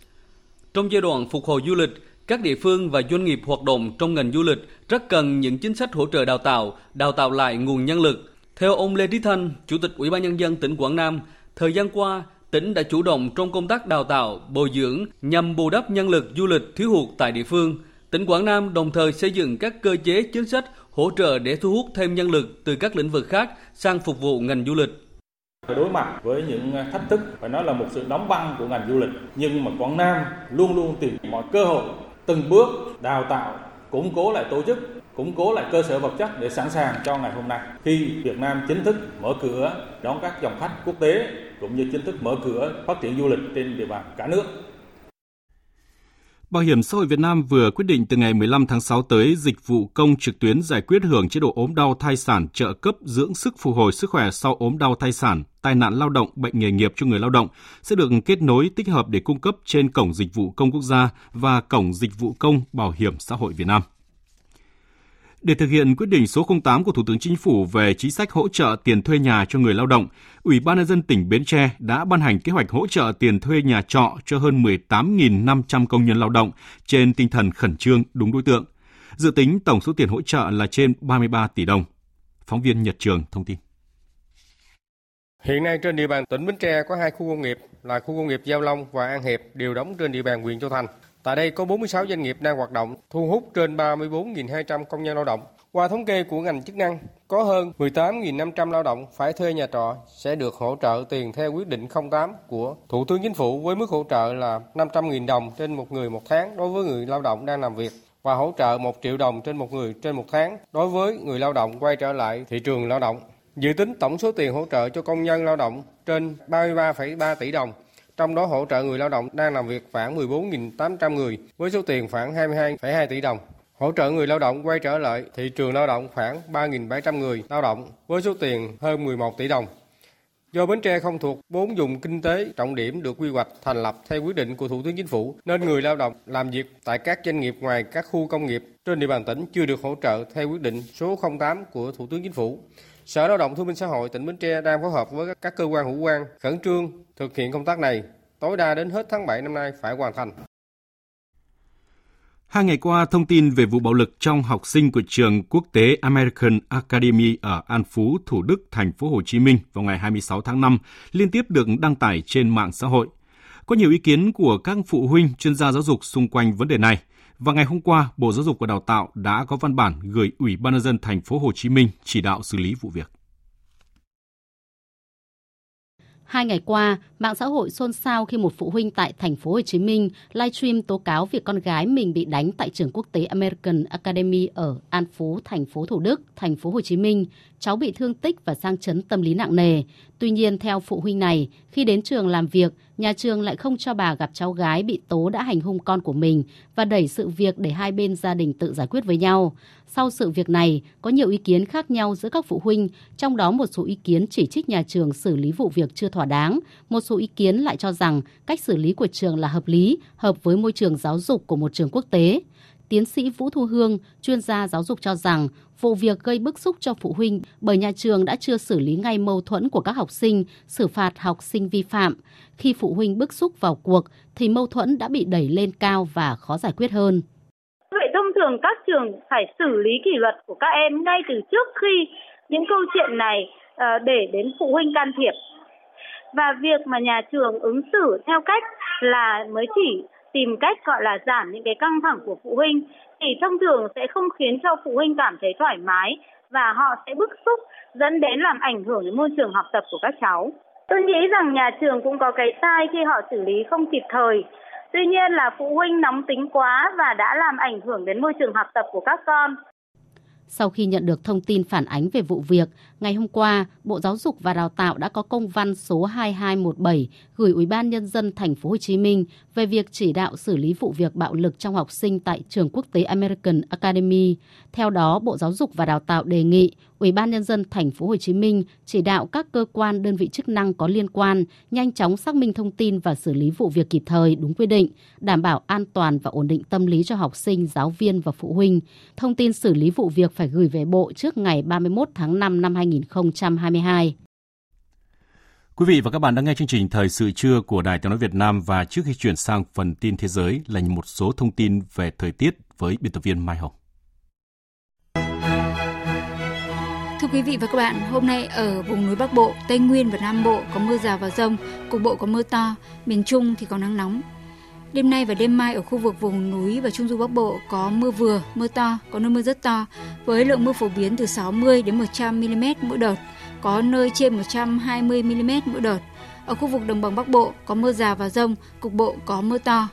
Trong giai đoạn phục hồi du lịch, các địa phương và doanh nghiệp hoạt động trong ngành du lịch rất cần những chính sách hỗ trợ đào tạo, đào tạo lại nguồn nhân lực. Theo ông Lê Trí Thanh, Chủ tịch Ủy ban nhân dân tỉnh Quảng Nam, Thời gian qua, tỉnh đã chủ động trong công tác đào tạo, bồi dưỡng nhằm bù đắp nhân lực du lịch thiếu hụt tại địa phương. Tỉnh Quảng Nam đồng thời xây dựng các cơ chế chính sách hỗ trợ để thu hút thêm nhân lực từ các lĩnh vực khác sang phục vụ ngành du lịch. Đối mặt với những thách thức phải nói là một sự đóng băng của ngành du lịch, nhưng mà Quảng Nam luôn luôn tìm mọi cơ hội từng bước đào tạo, củng cố lại tổ chức củng cố lại cơ sở vật chất để sẵn sàng cho ngày hôm nay khi Việt Nam chính thức mở cửa đón các dòng khách quốc tế cũng như chính thức mở cửa phát triển du lịch trên địa bàn cả nước. Bảo hiểm xã hội Việt Nam vừa quyết định từ ngày 15 tháng 6 tới dịch vụ công trực tuyến giải quyết hưởng chế độ ốm đau thai sản trợ cấp dưỡng sức phục hồi sức khỏe sau ốm đau thai sản, tai nạn lao động, bệnh nghề nghiệp cho người lao động sẽ được kết nối tích hợp để cung cấp trên cổng dịch vụ công quốc gia và cổng dịch vụ công bảo hiểm xã hội Việt Nam. Để thực hiện quyết định số 08 của Thủ tướng Chính phủ về chính sách hỗ trợ tiền thuê nhà cho người lao động, Ủy ban nhân dân tỉnh Bến Tre đã ban hành kế hoạch hỗ trợ tiền thuê nhà trọ cho hơn 18.500 công nhân lao động trên tinh thần khẩn trương đúng đối tượng. Dự tính tổng số tiền hỗ trợ là trên 33 tỷ đồng. Phóng viên Nhật Trường thông tin. Hiện nay trên địa bàn tỉnh Bến Tre có hai khu công nghiệp là khu công nghiệp Giao Long và An Hiệp đều đóng trên địa bàn huyện Châu Thành. Tại đây có 46 doanh nghiệp đang hoạt động, thu hút trên 34.200 công nhân lao động. Qua thống kê của ngành chức năng, có hơn 18.500 lao động phải thuê nhà trọ sẽ được hỗ trợ tiền theo quyết định 08 của Thủ tướng Chính phủ với mức hỗ trợ là 500.000 đồng trên một người một tháng đối với người lao động đang làm việc và hỗ trợ 1 triệu đồng trên một người trên một tháng đối với người lao động quay trở lại thị trường lao động. Dự tính tổng số tiền hỗ trợ cho công nhân lao động trên 33,3 tỷ đồng trong đó hỗ trợ người lao động đang làm việc khoảng 14.800 người với số tiền khoảng 22,2 tỷ đồng. Hỗ trợ người lao động quay trở lại thị trường lao động khoảng 3.700 người lao động với số tiền hơn 11 tỷ đồng. Do Bến Tre không thuộc bốn vùng kinh tế trọng điểm được quy hoạch thành lập theo quyết định của Thủ tướng Chính phủ, nên người lao động làm việc tại các doanh nghiệp ngoài các khu công nghiệp trên địa bàn tỉnh chưa được hỗ trợ theo quyết định số 08 của Thủ tướng Chính phủ. Sở Lao động Thương binh Xã hội tỉnh Bến Tre đang phối hợp với các cơ quan hữu quan khẩn trương thực hiện công tác này, tối đa đến hết tháng 7 năm nay phải hoàn thành. Hai ngày qua, thông tin về vụ bạo lực trong học sinh của trường quốc tế American Academy ở An Phú, Thủ Đức, thành phố Hồ Chí Minh vào ngày 26 tháng 5 liên tiếp được đăng tải trên mạng xã hội. Có nhiều ý kiến của các phụ huynh, chuyên gia giáo dục xung quanh vấn đề này. Và ngày hôm qua, Bộ Giáo dục và Đào tạo đã có văn bản gửi Ủy ban nhân dân thành phố Hồ Chí Minh chỉ đạo xử lý vụ việc. Hai ngày qua, mạng xã hội xôn xao khi một phụ huynh tại thành phố Hồ Chí Minh livestream tố cáo việc con gái mình bị đánh tại trường quốc tế American Academy ở An Phú, thành phố Thủ Đức, thành phố Hồ Chí Minh. Cháu bị thương tích và sang chấn tâm lý nặng nề. Tuy nhiên, theo phụ huynh này, khi đến trường làm việc, nhà trường lại không cho bà gặp cháu gái bị tố đã hành hung con của mình và đẩy sự việc để hai bên gia đình tự giải quyết với nhau. Sau sự việc này, có nhiều ý kiến khác nhau giữa các phụ huynh, trong đó một số ý kiến chỉ trích nhà trường xử lý vụ việc chưa thỏa đáng, một số ý kiến lại cho rằng cách xử lý của trường là hợp lý, hợp với môi trường giáo dục của một trường quốc tế. Tiến sĩ Vũ Thu Hương, chuyên gia giáo dục cho rằng vụ việc gây bức xúc cho phụ huynh bởi nhà trường đã chưa xử lý ngay mâu thuẫn của các học sinh, xử phạt học sinh vi phạm. Khi phụ huynh bức xúc vào cuộc thì mâu thuẫn đã bị đẩy lên cao và khó giải quyết hơn. Vậy thông thường các trường phải xử lý kỷ luật của các em ngay từ trước khi những câu chuyện này ờ, để đến phụ huynh can thiệp. Và việc mà nhà trường ứng xử theo cách là mới chỉ tìm cách, gọi là, giảm những cái căng thẳng của phụ huynh thì thông thường sẽ không khiến cho phụ huynh cảm thấy thoải mái và họ sẽ bức xúc, dẫn đến làm ảnh hưởng đến môi trường học tập của các cháu. Tôi nghĩ rằng nhà trường cũng có cái sai khi họ xử lý không kịp thời. Tuy nhiên là phụ huynh nóng tính quá và đã làm ảnh hưởng đến môi trường học tập của các con. Sau khi nhận được thông tin phản ánh về vụ việc, ngày hôm qua, Bộ Giáo dục và Đào tạo đã có công văn số 2217 gửi Ủy ban nhân dân thành phố Hồ Chí Minh về việc chỉ đạo xử lý vụ việc bạo lực trong học sinh tại trường quốc tế American Academy. Theo đó, Bộ Giáo dục và Đào tạo đề nghị Ủy ban nhân dân thành phố Hồ Chí Minh chỉ đạo các cơ quan đơn vị chức năng có liên quan nhanh chóng xác minh thông tin và xử lý vụ việc kịp thời đúng quy định, đảm bảo an toàn và ổn định tâm lý cho học sinh, giáo viên và phụ huynh. Thông tin xử lý vụ việc phải gửi về Bộ trước ngày 31 tháng 5 năm 2022. Quý vị và các bạn đang nghe chương trình Thời sự trưa của Đài Tiếng Nói Việt Nam và trước khi chuyển sang phần tin thế giới là một số thông tin về thời tiết với biên tập viên Mai Hồng. Thưa quý vị và các bạn, hôm nay ở vùng núi Bắc Bộ, Tây Nguyên và Nam Bộ có mưa rào và rông, cục bộ có mưa to, miền Trung thì có nắng nóng. Đêm nay và đêm mai ở khu vực vùng núi và trung du Bắc Bộ có mưa vừa, mưa to, có nơi mưa rất to, với lượng mưa phổ biến từ 60 đến 100 mm mỗi đợt, có nơi trên 120 mm mỗi đợt. Ở khu vực đồng bằng Bắc Bộ có mưa rào và rông, cục bộ có mưa to.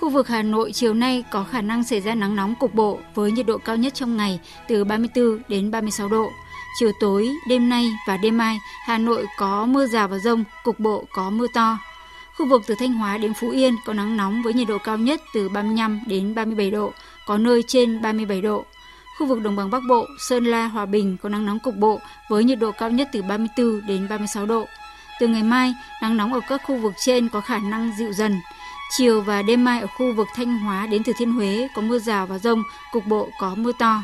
Khu vực Hà Nội chiều nay có khả năng xảy ra nắng nóng cục bộ với nhiệt độ cao nhất trong ngày từ 34 đến 36 độ. Chiều tối, đêm nay và đêm mai, Hà Nội có mưa rào và rông, cục bộ có mưa to. Khu vực từ Thanh Hóa đến Phú Yên có nắng nóng với nhiệt độ cao nhất từ 35 đến 37 độ, có nơi trên 37 độ. Khu vực đồng bằng Bắc Bộ, Sơn La, Hòa Bình có nắng nóng cục bộ với nhiệt độ cao nhất từ 34 đến 36 độ. Từ ngày mai, nắng nóng ở các khu vực trên có khả năng dịu dần. Chiều và đêm mai ở khu vực Thanh Hóa đến Thừa Thiên Huế có mưa rào và rông, cục bộ có mưa to.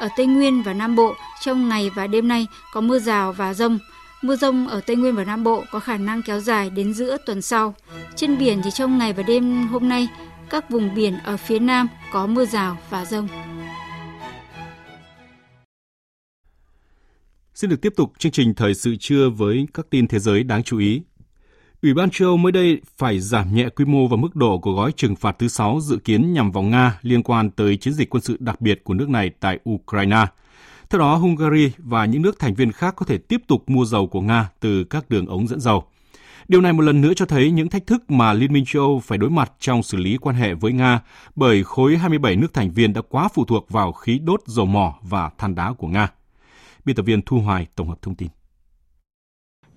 Ở Tây Nguyên và Nam Bộ, trong ngày và đêm nay có mưa rào và rông. Mưa rông ở Tây Nguyên và Nam Bộ có khả năng kéo dài đến giữa tuần sau. Trên biển thì trong ngày và đêm hôm nay, các vùng biển ở phía Nam có mưa rào và rông. Xin được tiếp tục chương trình thời sự trưa với các tin thế giới đáng chú ý. Ủy ban châu Âu mới đây phải giảm nhẹ quy mô và mức độ của gói trừng phạt thứ 6 dự kiến nhằm vào Nga liên quan tới chiến dịch quân sự đặc biệt của nước này tại Ukraine. Theo đó, Hungary và những nước thành viên khác có thể tiếp tục mua dầu của Nga từ các đường ống dẫn dầu. Điều này một lần nữa cho thấy những thách thức mà Liên minh châu Âu phải đối mặt trong xử lý quan hệ với Nga bởi khối 27 nước thành viên đã quá phụ thuộc vào khí đốt dầu mỏ và than đá của Nga. Biên tập viên Thu Hoài tổng hợp thông tin.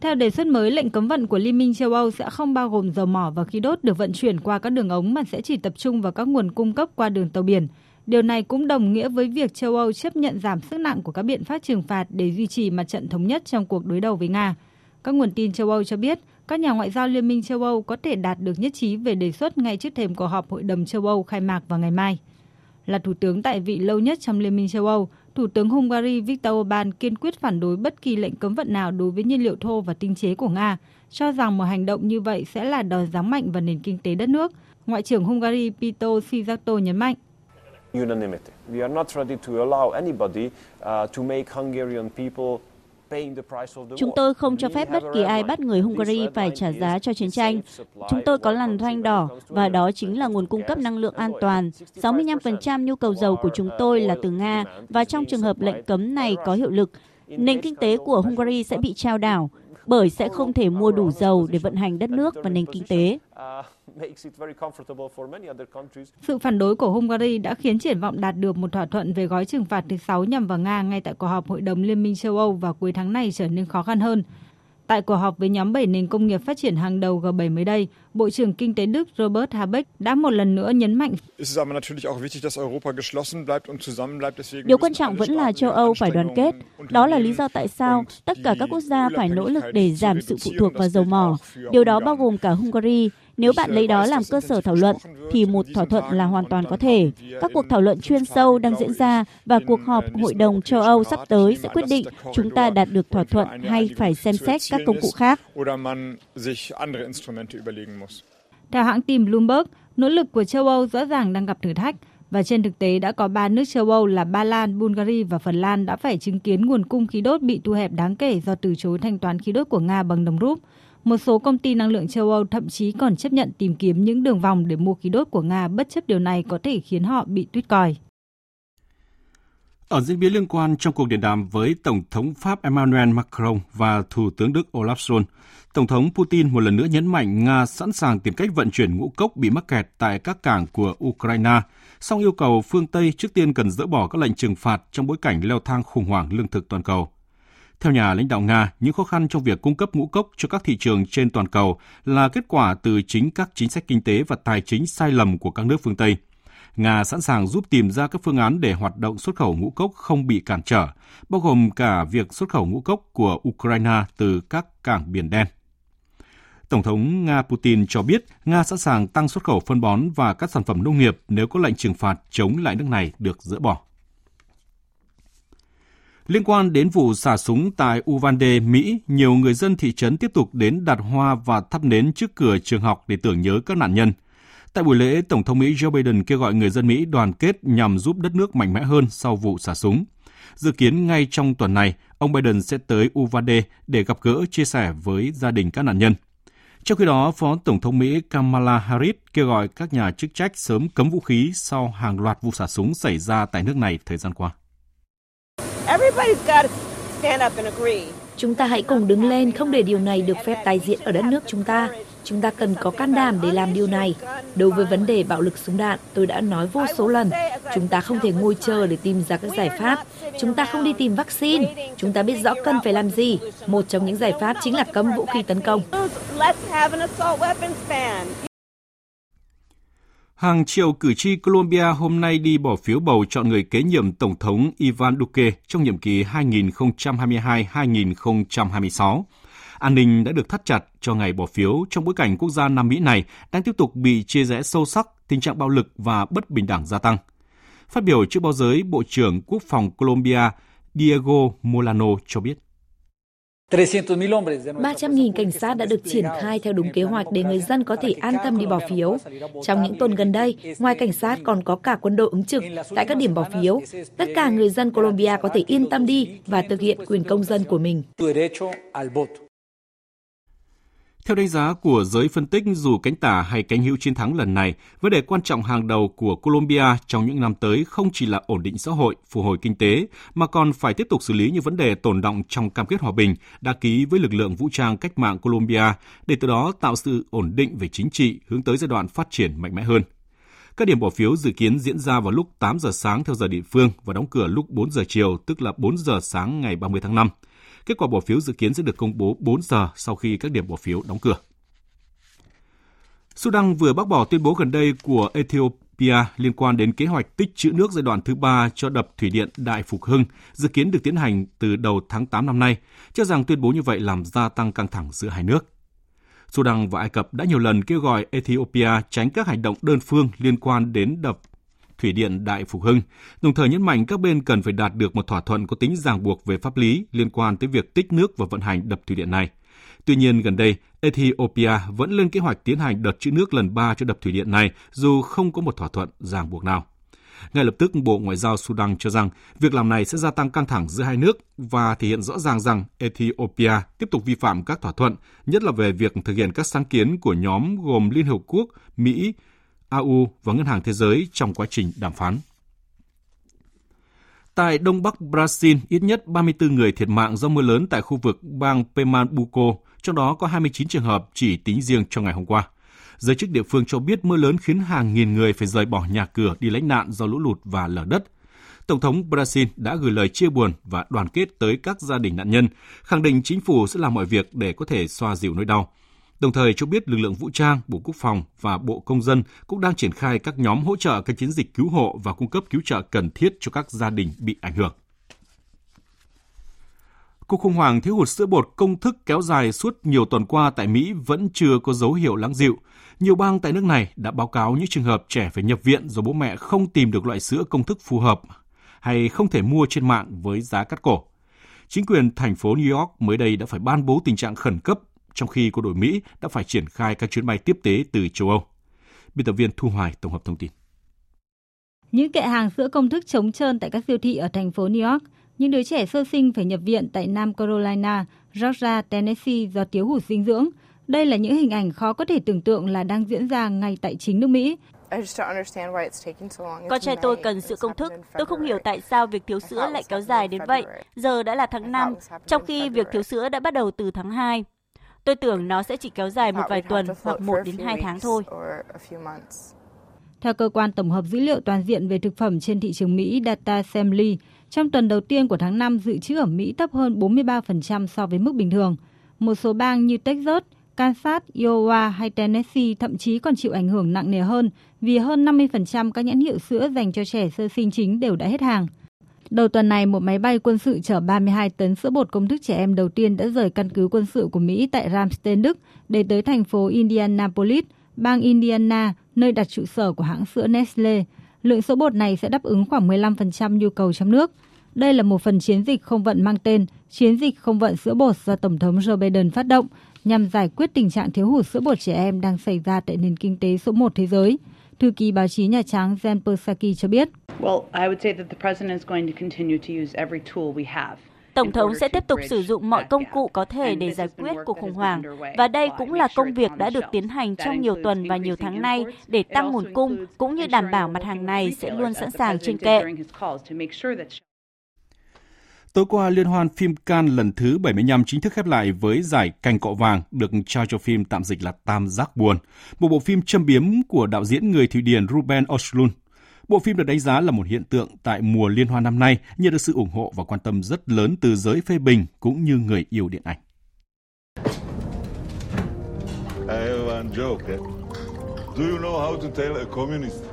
Theo đề xuất mới, lệnh cấm vận của Liên minh châu Âu sẽ không bao gồm dầu mỏ và khí đốt được vận chuyển qua các đường ống mà sẽ chỉ tập trung vào các nguồn cung cấp qua đường tàu biển. Điều này cũng đồng nghĩa với việc châu Âu chấp nhận giảm sức nặng của các biện pháp trừng phạt để duy trì mặt trận thống nhất trong cuộc đối đầu với Nga. Các nguồn tin châu Âu cho biết, các nhà ngoại giao Liên minh châu Âu có thể đạt được nhất trí về đề xuất ngay trước thềm cuộc họp Hội đồng châu Âu khai mạc vào ngày mai. Là thủ tướng tại vị lâu nhất trong Liên minh châu Âu, Thủ tướng Hungary Viktor Orbán kiên quyết phản đối bất kỳ lệnh cấm vận nào đối với nhiên liệu thô và tinh chế của Nga, cho rằng một hành động như vậy sẽ là đòn giáng mạnh vào nền kinh tế đất nước Ngoại trưởng Hungary Pito Sijato nhấn mạnh. Unanimity. We are not ready to allow anybody uh, to make Hungarian people Chúng tôi không cho phép bất kỳ ai bắt người Hungary phải trả giá cho chiến tranh. Chúng tôi có làn ranh đỏ và đó chính là nguồn cung cấp năng lượng an toàn. 65% nhu cầu dầu của chúng tôi là từ Nga. và trong trường hợp lệnh cấm này có hiệu lực, nền kinh tế của Hungary sẽ bị trao đảo bởi sẽ không thể mua đủ dầu để vận hành đất nước và nền kinh tế. Sự phản đối của Hungary đã khiến triển vọng đạt được một thỏa thuận về gói trừng phạt thứ 6 nhằm vào Nga ngay tại cuộc họp Hội đồng Liên minh châu Âu vào cuối tháng này trở nên khó khăn hơn. Tại cuộc họp với nhóm 7 nền công nghiệp phát triển hàng đầu G7 mới đây, Bộ trưởng Kinh tế Đức Robert Habeck đã một lần nữa nhấn mạnh Điều quan trọng vẫn là châu Âu phải đoàn kết. Đó là lý do tại sao tất cả các quốc gia phải nỗ lực để giảm sự phụ thuộc vào dầu mỏ. Điều đó bao gồm cả Hungary, nếu bạn lấy đó làm cơ sở thảo luận, thì một thỏa thuận là hoàn toàn có thể. Các cuộc thảo luận chuyên sâu đang diễn ra và cuộc họp Hội đồng châu Âu sắp tới sẽ quyết định chúng ta đạt được thỏa thuận hay phải xem xét các công cụ khác. Theo hãng tin Bloomberg, nỗ lực của châu Âu rõ ràng đang gặp thử thách và trên thực tế đã có ba nước châu Âu là Ba Lan, Bulgaria và Phần Lan đã phải chứng kiến nguồn cung khí đốt bị thu hẹp đáng kể do từ chối thanh toán khí đốt của Nga bằng đồng rúp. Một số công ty năng lượng châu Âu thậm chí còn chấp nhận tìm kiếm những đường vòng để mua khí đốt của Nga bất chấp điều này có thể khiến họ bị tuyết còi. Ở diễn biến liên quan trong cuộc điện đàm với Tổng thống Pháp Emmanuel Macron và Thủ tướng Đức Olaf Scholz, Tổng thống Putin một lần nữa nhấn mạnh Nga sẵn sàng tìm cách vận chuyển ngũ cốc bị mắc kẹt tại các cảng của Ukraine, song yêu cầu phương Tây trước tiên cần dỡ bỏ các lệnh trừng phạt trong bối cảnh leo thang khủng hoảng lương thực toàn cầu. Theo nhà lãnh đạo Nga, những khó khăn trong việc cung cấp ngũ cốc cho các thị trường trên toàn cầu là kết quả từ chính các chính sách kinh tế và tài chính sai lầm của các nước phương Tây. Nga sẵn sàng giúp tìm ra các phương án để hoạt động xuất khẩu ngũ cốc không bị cản trở, bao gồm cả việc xuất khẩu ngũ cốc của Ukraine từ các cảng Biển Đen. Tổng thống Nga Putin cho biết Nga sẵn sàng tăng xuất khẩu phân bón và các sản phẩm nông nghiệp nếu có lệnh trừng phạt chống lại nước này được dỡ bỏ. Liên quan đến vụ xả súng tại Uvalde, Mỹ, nhiều người dân thị trấn tiếp tục đến đặt hoa và thắp nến trước cửa trường học để tưởng nhớ các nạn nhân. Tại buổi lễ, Tổng thống Mỹ Joe Biden kêu gọi người dân Mỹ đoàn kết nhằm giúp đất nước mạnh mẽ hơn sau vụ xả súng. Dự kiến ngay trong tuần này, ông Biden sẽ tới Uvalde để gặp gỡ chia sẻ với gia đình các nạn nhân. Trong khi đó, Phó Tổng thống Mỹ Kamala Harris kêu gọi các nhà chức trách sớm cấm vũ khí sau hàng loạt vụ xả súng xảy ra tại nước này thời gian qua. Chúng ta hãy cùng đứng lên, không để điều này được phép tái diễn ở đất nước chúng ta. Chúng ta cần có can đảm để làm điều này. Đối với vấn đề bạo lực súng đạn, tôi đã nói vô số lần, chúng ta không thể ngồi chờ để tìm ra các giải pháp. Chúng ta không đi tìm vaccine. Chúng ta biết rõ cần phải làm gì. Một trong những giải pháp chính là cấm vũ khí tấn công. Hàng triệu cử tri Colombia hôm nay đi bỏ phiếu bầu chọn người kế nhiệm Tổng thống Ivan Duque trong nhiệm kỳ 2022-2026. An ninh đã được thắt chặt cho ngày bỏ phiếu trong bối cảnh quốc gia Nam Mỹ này đang tiếp tục bị chia rẽ sâu sắc, tình trạng bạo lực và bất bình đẳng gia tăng. Phát biểu trước báo giới, Bộ trưởng Quốc phòng Colombia Diego Molano cho biết. 300.000 cảnh sát đã được triển khai theo đúng kế hoạch để người dân có thể an tâm đi bỏ phiếu. Trong những tuần gần đây, ngoài cảnh sát còn có cả quân đội ứng trực tại các điểm bỏ phiếu. Tất cả người dân Colombia có thể yên tâm đi và thực hiện quyền công dân của mình. Theo đánh giá của giới phân tích, dù cánh tả hay cánh hữu chiến thắng lần này, vấn đề quan trọng hàng đầu của Colombia trong những năm tới không chỉ là ổn định xã hội, phục hồi kinh tế, mà còn phải tiếp tục xử lý những vấn đề tồn động trong cam kết hòa bình đã ký với lực lượng vũ trang cách mạng Colombia, để từ đó tạo sự ổn định về chính trị hướng tới giai đoạn phát triển mạnh mẽ hơn. Các điểm bỏ phiếu dự kiến diễn ra vào lúc 8 giờ sáng theo giờ địa phương và đóng cửa lúc 4 giờ chiều, tức là 4 giờ sáng ngày 30 tháng 5. Kết quả bỏ phiếu dự kiến sẽ được công bố 4 giờ sau khi các điểm bỏ phiếu đóng cửa. Sudan vừa bác bỏ tuyên bố gần đây của Ethiopia liên quan đến kế hoạch tích trữ nước giai đoạn thứ ba cho đập thủy điện Đại Phục Hưng, dự kiến được tiến hành từ đầu tháng 8 năm nay, cho rằng tuyên bố như vậy làm gia tăng căng thẳng giữa hai nước. Sudan và Ai Cập đã nhiều lần kêu gọi Ethiopia tránh các hành động đơn phương liên quan đến đập thủy điện Đại Phục Hưng, đồng thời nhấn mạnh các bên cần phải đạt được một thỏa thuận có tính ràng buộc về pháp lý liên quan tới việc tích nước và vận hành đập thủy điện này. Tuy nhiên, gần đây, Ethiopia vẫn lên kế hoạch tiến hành đợt trữ nước lần 3 cho đập thủy điện này dù không có một thỏa thuận ràng buộc nào. Ngay lập tức, Bộ Ngoại giao Sudan cho rằng việc làm này sẽ gia tăng căng thẳng giữa hai nước và thể hiện rõ ràng rằng Ethiopia tiếp tục vi phạm các thỏa thuận, nhất là về việc thực hiện các sáng kiến của nhóm gồm Liên Hợp Quốc, Mỹ, AU và Ngân hàng Thế giới trong quá trình đàm phán. Tại Đông Bắc Brazil, ít nhất 34 người thiệt mạng do mưa lớn tại khu vực bang Pernambuco, trong đó có 29 trường hợp chỉ tính riêng trong ngày hôm qua. Giới chức địa phương cho biết mưa lớn khiến hàng nghìn người phải rời bỏ nhà cửa đi lánh nạn do lũ lụt và lở đất. Tổng thống Brazil đã gửi lời chia buồn và đoàn kết tới các gia đình nạn nhân, khẳng định chính phủ sẽ làm mọi việc để có thể xoa dịu nỗi đau. Đồng thời cho biết lực lượng vũ trang, Bộ Quốc phòng và Bộ Công dân cũng đang triển khai các nhóm hỗ trợ các chiến dịch cứu hộ và cung cấp cứu trợ cần thiết cho các gia đình bị ảnh hưởng. Cuộc khủng hoảng thiếu hụt sữa bột công thức kéo dài suốt nhiều tuần qua tại Mỹ vẫn chưa có dấu hiệu lắng dịu. Nhiều bang tại nước này đã báo cáo những trường hợp trẻ phải nhập viện do bố mẹ không tìm được loại sữa công thức phù hợp hay không thể mua trên mạng với giá cắt cổ. Chính quyền thành phố New York mới đây đã phải ban bố tình trạng khẩn cấp trong khi quân đội Mỹ đã phải triển khai các chuyến bay tiếp tế từ châu Âu. Biên tập viên Thu Hoài tổng hợp thông tin. Những kệ hàng sữa công thức trống trơn tại các siêu thị ở thành phố New York, những đứa trẻ sơ sinh phải nhập viện tại Nam Carolina, Georgia, Tennessee do thiếu hụt dinh dưỡng. Đây là những hình ảnh khó có thể tưởng tượng là đang diễn ra ngay tại chính nước Mỹ. Con trai tôi cần sữa công thức. Tôi không hiểu tại sao việc thiếu sữa lại kéo dài đến vậy. Giờ đã là tháng 5, trong khi việc thiếu sữa đã bắt đầu từ tháng 2. Tôi tưởng nó sẽ chỉ kéo dài một vài tuần hoặc một đến hai tháng thôi. Theo cơ quan tổng hợp dữ liệu toàn diện về thực phẩm trên thị trường Mỹ Data Assembly, trong tuần đầu tiên của tháng 5, dự trữ ở Mỹ thấp hơn 43% so với mức bình thường. Một số bang như Texas, Kansas, Iowa hay Tennessee thậm chí còn chịu ảnh hưởng nặng nề hơn vì hơn 50% các nhãn hiệu sữa dành cho trẻ sơ sinh chính đều đã hết hàng. Đầu tuần này, một máy bay quân sự chở 32 tấn sữa bột công thức trẻ em đầu tiên đã rời căn cứ quân sự của Mỹ tại Ramstein, Đức để tới thành phố Indianapolis, bang Indiana, nơi đặt trụ sở của hãng sữa Nestle. Lượng sữa bột này sẽ đáp ứng khoảng 15% nhu cầu trong nước. Đây là một phần chiến dịch không vận mang tên Chiến dịch không vận sữa bột do Tổng thống Joe Biden phát động nhằm giải quyết tình trạng thiếu hụt sữa bột trẻ em đang xảy ra tại nền kinh tế số 1 thế giới. Thư ký báo chí Nhà Trắng Jen Psaki cho biết. Tổng thống sẽ tiếp tục sử dụng mọi công cụ có thể để giải quyết cuộc khủng hoảng. và đây cũng là công việc đã được tiến hành trong nhiều tuần và nhiều tháng nay. Để tăng nguồn cung cũng như đảm bảo mặt hàng này sẽ luôn sẵn sàng trên kệ. Tối qua, Liên hoan phim Cannes lần thứ 75 chính thức khép lại với giải Cành cọ vàng được trao cho phim tạm dịch là Tam giác buồn, một bộ phim châm biếm của đạo diễn người Thụy Điển Ruben Östlund. Bộ phim được đánh giá là một hiện tượng tại mùa liên hoan năm nay, nhận được sự ủng hộ và quan tâm rất lớn từ giới phê bình cũng như người yêu điện ảnh. I have one joke. Eh? Do you know how to tell a communist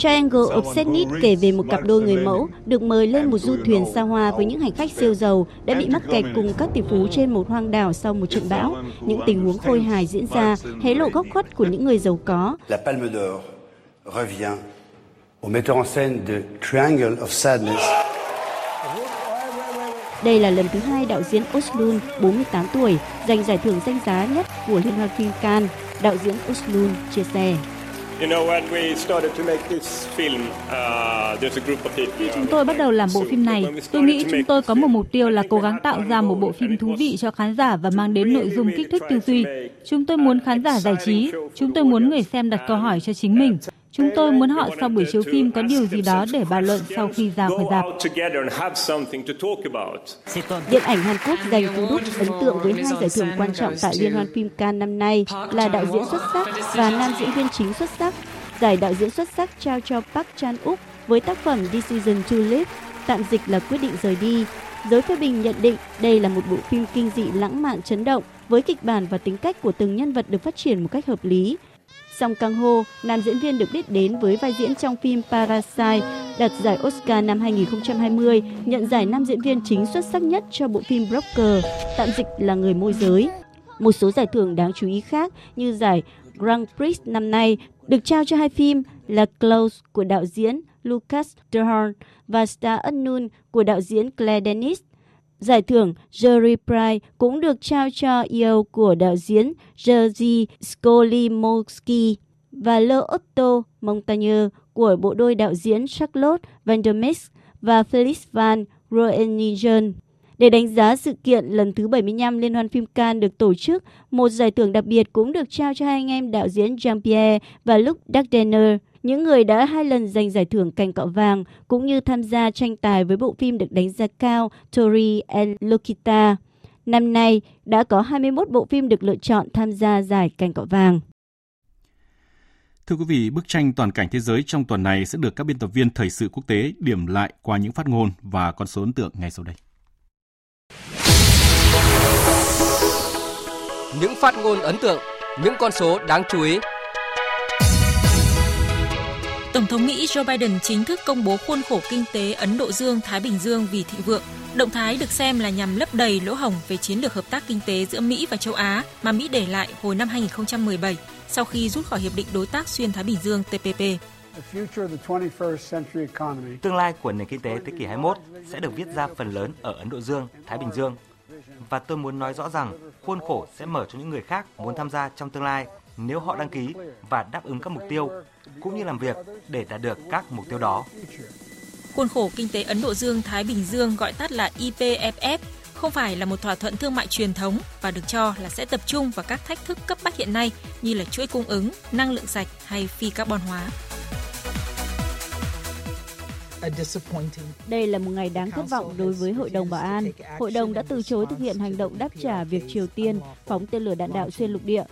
Triangle of Sadness kể về một cặp đôi người mẫu được mời lên một du thuyền xa hoa với những hành khách siêu giàu đã bị mắc kẹt cùng các tỷ phú trên một hoang đảo sau một trận bão. Những tình huống khôi hài diễn ra, hé lộ góc khuất của những người giàu có. La Palme d'Or revient au metteur en scène de Triangle of Sadness. Đây là lần thứ hai đạo diễn Oslund, 48 tuổi, giành giải thưởng danh giá nhất của Liên hoan phim Cannes. Đạo diễn Oslund chia sẻ. Khi chúng tôi bắt đầu làm bộ phim này, tôi nghĩ chúng tôi có một mục tiêu là cố gắng tạo ra một bộ phim thú vị cho khán giả và mang đến nội dung kích thích tư duy. Chúng tôi muốn khán giả giải trí, chúng tôi muốn người xem đặt câu hỏi cho chính mình. Chúng tôi muốn họ sau buổi chiếu phim có điều gì đó để bàn luận sau khi ra khỏi dạp. Điện ảnh Hàn Quốc giành cú đúc ấn tượng với hai giải thưởng quan trọng tại Liên hoan phim Cannes năm nay là đạo diễn xuất sắc và nam diễn viên chính xuất sắc. Giải đạo diễn xuất sắc trao cho Park Chan Uk với tác phẩm Decision to Live, tạm dịch là quyết định rời đi. Giới phê bình nhận định đây là một bộ phim kinh dị lãng mạn chấn động với kịch bản và tính cách của từng nhân vật được phát triển một cách hợp lý, Song Kang Ho, nam diễn viên được biết đến với vai diễn trong phim Parasite, đạt giải Oscar năm 2020, nhận giải nam diễn viên chính xuất sắc nhất cho bộ phim Broker, tạm dịch là người môi giới. Một số giải thưởng đáng chú ý khác như giải Grand Prix năm nay được trao cho hai phim là Close của đạo diễn Lucas Dehorn và Star Unknown của đạo diễn Claire Denis. Giải thưởng Jury Prize cũng được trao cho yêu của đạo diễn Jerzy Skolimowski và Le Otto Montagne của bộ đôi đạo diễn Charlotte Van der và Felix Van Roeningen. Để đánh giá sự kiện lần thứ 75 Liên hoan phim Cannes được tổ chức, một giải thưởng đặc biệt cũng được trao cho hai anh em đạo diễn Jean-Pierre và Luc Dardenne những người đã hai lần giành giải thưởng cành cọ vàng cũng như tham gia tranh tài với bộ phim được đánh giá cao Tori and Lokita. Năm nay đã có 21 bộ phim được lựa chọn tham gia giải cành cọ vàng. Thưa quý vị, bức tranh toàn cảnh thế giới trong tuần này sẽ được các biên tập viên thời sự quốc tế điểm lại qua những phát ngôn và con số ấn tượng ngay sau đây. Những phát ngôn ấn tượng, những con số đáng chú ý. Tổng thống Mỹ Joe Biden chính thức công bố khuôn khổ kinh tế Ấn Độ Dương-Thái Bình Dương vì thịnh vượng. Động thái được xem là nhằm lấp đầy lỗ hổng về chiến lược hợp tác kinh tế giữa Mỹ và châu Á mà Mỹ để lại hồi năm 2017 sau khi rút khỏi Hiệp định Đối tác Xuyên Thái Bình Dương TPP. Tương lai của nền kinh tế thế kỷ 21 sẽ được viết ra phần lớn ở Ấn Độ Dương, Thái Bình Dương. Và tôi muốn nói rõ rằng khuôn khổ sẽ mở cho những người khác muốn tham gia trong tương lai nếu họ đăng ký và đáp ứng các mục tiêu, cũng như làm việc để đạt được các mục tiêu đó. Khuôn khổ kinh tế Ấn Độ Dương-Thái Bình Dương gọi tắt là IPFF không phải là một thỏa thuận thương mại truyền thống và được cho là sẽ tập trung vào các thách thức cấp bách hiện nay như là chuỗi cung ứng, năng lượng sạch hay phi carbon hóa. Đây là một ngày đáng thất vọng đối với Hội đồng Bảo an. Hội đồng đã từ chối thực hiện hành động đáp trả việc Triều Tiên phóng tên lửa đạn đạo xuyên lục địa.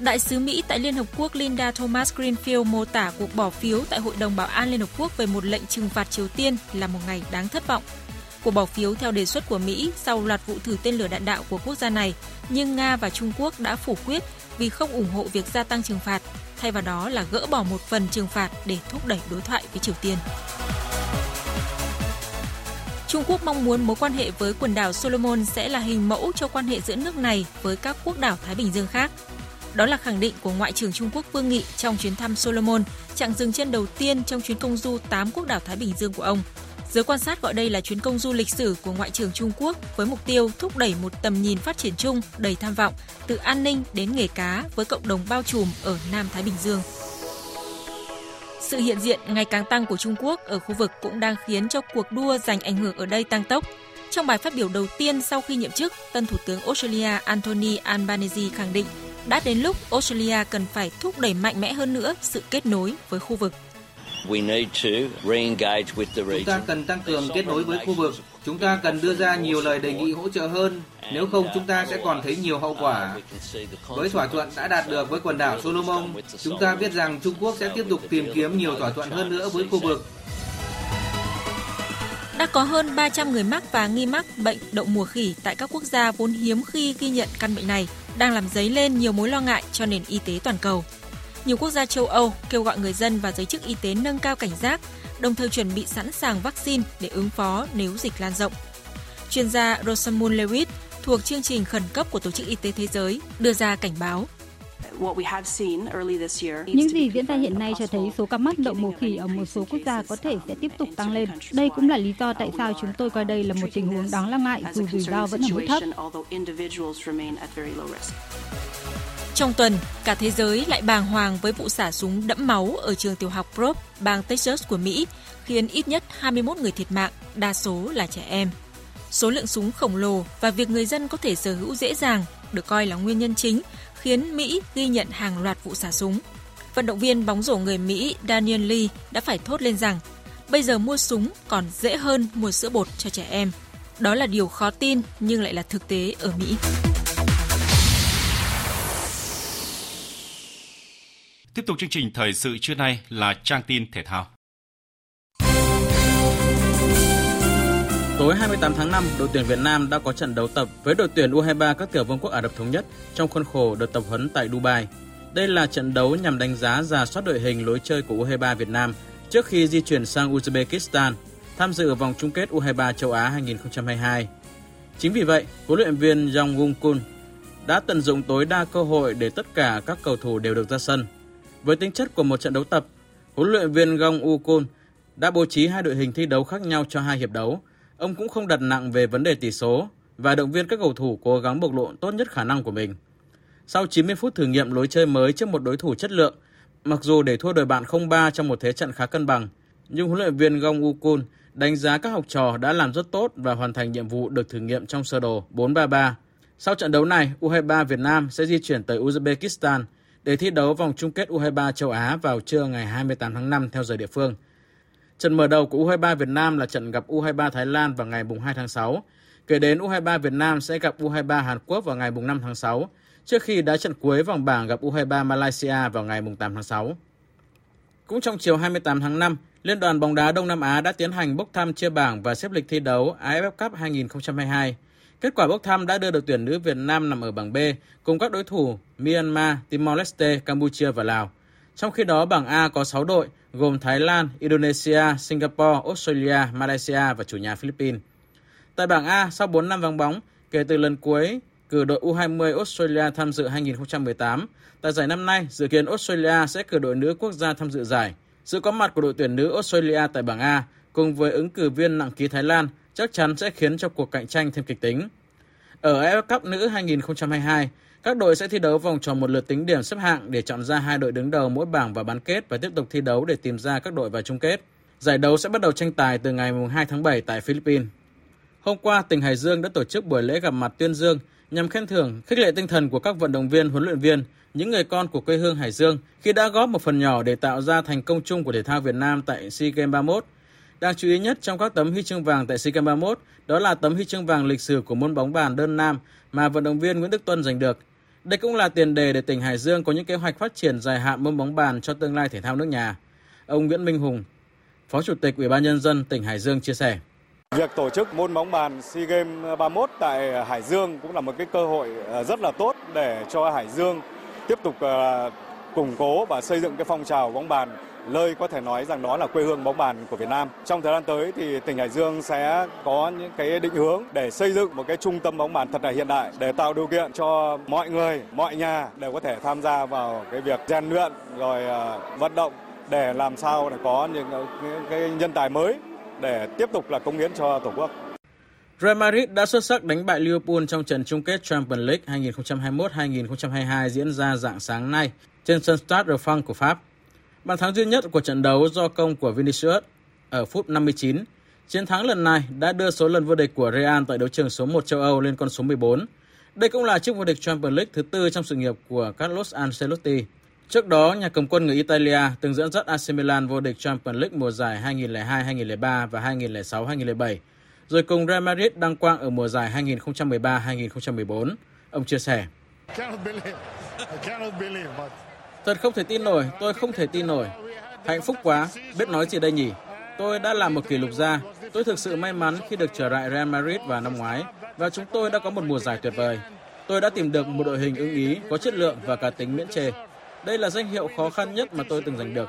Đại sứ Mỹ tại Liên Hợp Quốc Linda Thomas Greenfield mô tả cuộc bỏ phiếu tại Hội đồng Bảo an Liên Hợp Quốc về một lệnh trừng phạt Triều Tiên là một ngày đáng thất vọng. Cuộc bỏ phiếu theo đề xuất của Mỹ sau loạt vụ thử tên lửa đạn đạo của quốc gia này, nhưng Nga và Trung Quốc đã phủ quyết vì không ủng hộ việc gia tăng trừng phạt, thay vào đó là gỡ bỏ một phần trừng phạt để thúc đẩy đối thoại với Triều Tiên. Trung Quốc mong muốn mối quan hệ với quần đảo Solomon sẽ là hình mẫu cho quan hệ giữa nước này với các quốc đảo Thái Bình Dương khác. Đó là khẳng định của Ngoại trưởng Trung Quốc Vương Nghị trong chuyến thăm Solomon, chặng dừng chân đầu tiên trong chuyến công du 8 quốc đảo Thái Bình Dương của ông. Giới quan sát gọi đây là chuyến công du lịch sử của Ngoại trưởng Trung Quốc với mục tiêu thúc đẩy một tầm nhìn phát triển chung đầy tham vọng từ an ninh đến nghề cá với cộng đồng bao trùm ở Nam Thái Bình Dương. Sự hiện diện ngày càng tăng của Trung Quốc ở khu vực cũng đang khiến cho cuộc đua giành ảnh hưởng ở đây tăng tốc. Trong bài phát biểu đầu tiên sau khi nhậm chức, tân thủ tướng Australia Anthony Albanese khẳng định đã đến lúc Australia cần phải thúc đẩy mạnh mẽ hơn nữa sự kết nối với khu vực. Chúng ta cần tăng cường kết nối với khu vực. Chúng ta cần đưa ra nhiều lời đề nghị hỗ trợ hơn. Nếu không, chúng ta sẽ còn thấy nhiều hậu quả. Với thỏa thuận đã đạt được với quần đảo Solomon, chúng ta biết rằng Trung Quốc sẽ tiếp tục tìm kiếm nhiều thỏa thuận hơn nữa với khu vực. Đã có hơn 300 người mắc và nghi mắc bệnh đậu mùa khỉ tại các quốc gia vốn hiếm khi ghi nhận căn bệnh này, đang làm dấy lên nhiều mối lo ngại cho nền y tế toàn cầu. Nhiều quốc gia châu Âu kêu gọi người dân và giới chức y tế nâng cao cảnh giác, đồng thời chuẩn bị sẵn sàng vaccine để ứng phó nếu dịch lan rộng. Chuyên gia Rosamund Lewis thuộc chương trình khẩn cấp của Tổ chức Y tế Thế giới đưa ra cảnh báo. Những gì diễn ra hiện nay cho thấy số ca mắc đậu mùa khỉ ở một số quốc gia có thể sẽ tiếp tục tăng lên. Đây cũng là lý do tại sao chúng tôi coi đây là một tình huống đáng lo ngại dù rủi ro vẫn ở mức thấp. Trong tuần, cả thế giới lại bàng hoàng với vụ xả súng đẫm máu ở trường tiểu học Prop, bang Texas của Mỹ, khiến ít nhất 21 người thiệt mạng, đa số là trẻ em. Số lượng súng khổng lồ và việc người dân có thể sở hữu dễ dàng được coi là nguyên nhân chính khiến Mỹ ghi nhận hàng loạt vụ xả súng. Vận động viên bóng rổ người Mỹ Daniel Lee đã phải thốt lên rằng, bây giờ mua súng còn dễ hơn mua sữa bột cho trẻ em. Đó là điều khó tin nhưng lại là thực tế ở Mỹ. Tiếp tục chương trình thời sự trưa nay là trang tin thể thao. Tối 28 tháng 5, đội tuyển Việt Nam đã có trận đấu tập với đội tuyển U23 các tiểu vương quốc Ả Rập Thống Nhất trong khuôn khổ đợt tập huấn tại Dubai. Đây là trận đấu nhằm đánh giá giả soát đội hình lối chơi của U23 Việt Nam trước khi di chuyển sang Uzbekistan tham dự vòng chung kết U23 châu Á 2022. Chính vì vậy, huấn luyện viên Jong Gung Kun đã tận dụng tối đa cơ hội để tất cả các cầu thủ đều được ra sân. Với tính chất của một trận đấu tập, huấn luyện viên Gong U Kun đã bố trí hai đội hình thi đấu khác nhau cho hai hiệp đấu. Ông cũng không đặt nặng về vấn đề tỷ số và động viên các cầu thủ cố gắng bộc lộ tốt nhất khả năng của mình. Sau 90 phút thử nghiệm lối chơi mới trước một đối thủ chất lượng, mặc dù để thua đội bạn 0-3 trong một thế trận khá cân bằng, nhưng huấn luyện viên Gong Ukun đánh giá các học trò đã làm rất tốt và hoàn thành nhiệm vụ được thử nghiệm trong sơ đồ 4-3-3. Sau trận đấu này, U23 Việt Nam sẽ di chuyển tới Uzbekistan để thi đấu vòng chung kết U23 châu Á vào trưa ngày 28 tháng 5 theo giờ địa phương. Trận mở đầu của U23 Việt Nam là trận gặp U23 Thái Lan vào ngày 2 tháng 6. Kể đến U23 Việt Nam sẽ gặp U23 Hàn Quốc vào ngày 5 tháng 6, trước khi đá trận cuối vòng bảng gặp U23 Malaysia vào ngày 8 tháng 6. Cũng trong chiều 28 tháng 5, Liên đoàn bóng đá Đông Nam Á đã tiến hành bốc thăm chia bảng và xếp lịch thi đấu AFF Cup 2022. Kết quả bốc thăm đã đưa đội tuyển nữ Việt Nam nằm ở bảng B cùng các đối thủ Myanmar, Timor-Leste, Campuchia và Lào. Trong khi đó, bảng A có 6 đội gồm Thái Lan, Indonesia, Singapore, Australia, Malaysia và chủ nhà Philippines. Tại bảng A, sau 4 năm vắng bóng, kể từ lần cuối cử đội U20 Australia tham dự 2018, tại giải năm nay, dự kiến Australia sẽ cử đội nữ quốc gia tham dự giải. Sự có mặt của đội tuyển nữ Australia tại bảng A cùng với ứng cử viên nặng ký Thái Lan chắc chắn sẽ khiến cho cuộc cạnh tranh thêm kịch tính. Ở AFF Cup nữ 2022, các đội sẽ thi đấu vòng tròn một lượt tính điểm xếp hạng để chọn ra hai đội đứng đầu mỗi bảng và bán kết và tiếp tục thi đấu để tìm ra các đội vào chung kết. Giải đấu sẽ bắt đầu tranh tài từ ngày 2 tháng 7 tại Philippines. Hôm qua, tỉnh Hải Dương đã tổ chức buổi lễ gặp mặt tuyên dương nhằm khen thưởng, khích lệ tinh thần của các vận động viên, huấn luyện viên, những người con của quê hương Hải Dương khi đã góp một phần nhỏ để tạo ra thành công chung của thể thao Việt Nam tại SEA Games 31. Đáng chú ý nhất trong các tấm huy chương vàng tại SEA Games 31 đó là tấm huy chương vàng lịch sử của môn bóng bàn đơn nam mà vận động viên Nguyễn Đức Tuân giành được. Đây cũng là tiền đề để tỉnh Hải Dương có những kế hoạch phát triển dài hạn môn bóng bàn cho tương lai thể thao nước nhà. Ông Nguyễn Minh Hùng, Phó Chủ tịch Ủy ban nhân dân tỉnh Hải Dương chia sẻ. Việc tổ chức môn bóng bàn SEA Games 31 tại Hải Dương cũng là một cái cơ hội ờ, rất là tốt để cho Hải Dương tiếp tục ờ, củng cố và xây dựng cái phong trào bóng bàn nơi có thể nói rằng đó là quê hương bóng bàn của Việt Nam. Trong thời gian tới thì tỉnh Hải Dương sẽ có những cái định hướng để xây dựng một cái trung tâm bóng bàn thật là hiện đại để tạo điều kiện cho mọi người, mọi nhà đều có thể tham gia vào cái việc rèn luyện rồi à, vận động để làm sao để có những cái nhân tài mới để tiếp tục là công hiến cho Tổ quốc. Real Madrid đã xuất sắc đánh bại Liverpool trong trận chung kết Champions League 2021-2022 diễn ra dạng sáng nay trên sân Stade de France của Pháp. Bàn thắng duy nhất của trận đấu do công của Vinicius ở phút 59. Chiến thắng lần này đã đưa số lần vô địch của Real tại đấu trường số 1 châu Âu lên con số 14. Đây cũng là chức vô địch Champions League thứ tư trong sự nghiệp của Carlos Ancelotti. Trước đó, nhà cầm quân người Italia từng dẫn dắt AC Milan vô địch Champions League mùa giải 2002-2003 và 2006-2007, rồi cùng Real Madrid đăng quang ở mùa giải 2013-2014. Ông chia sẻ. Thật không thể tin nổi, tôi không thể tin nổi. Hạnh phúc quá, biết nói gì đây nhỉ? Tôi đã làm một kỷ lục ra. Tôi thực sự may mắn khi được trở lại Real Madrid vào năm ngoái và chúng tôi đã có một mùa giải tuyệt vời. Tôi đã tìm được một đội hình ưng ý, có chất lượng và cả tính miễn chê. Đây là danh hiệu khó khăn nhất mà tôi từng giành được.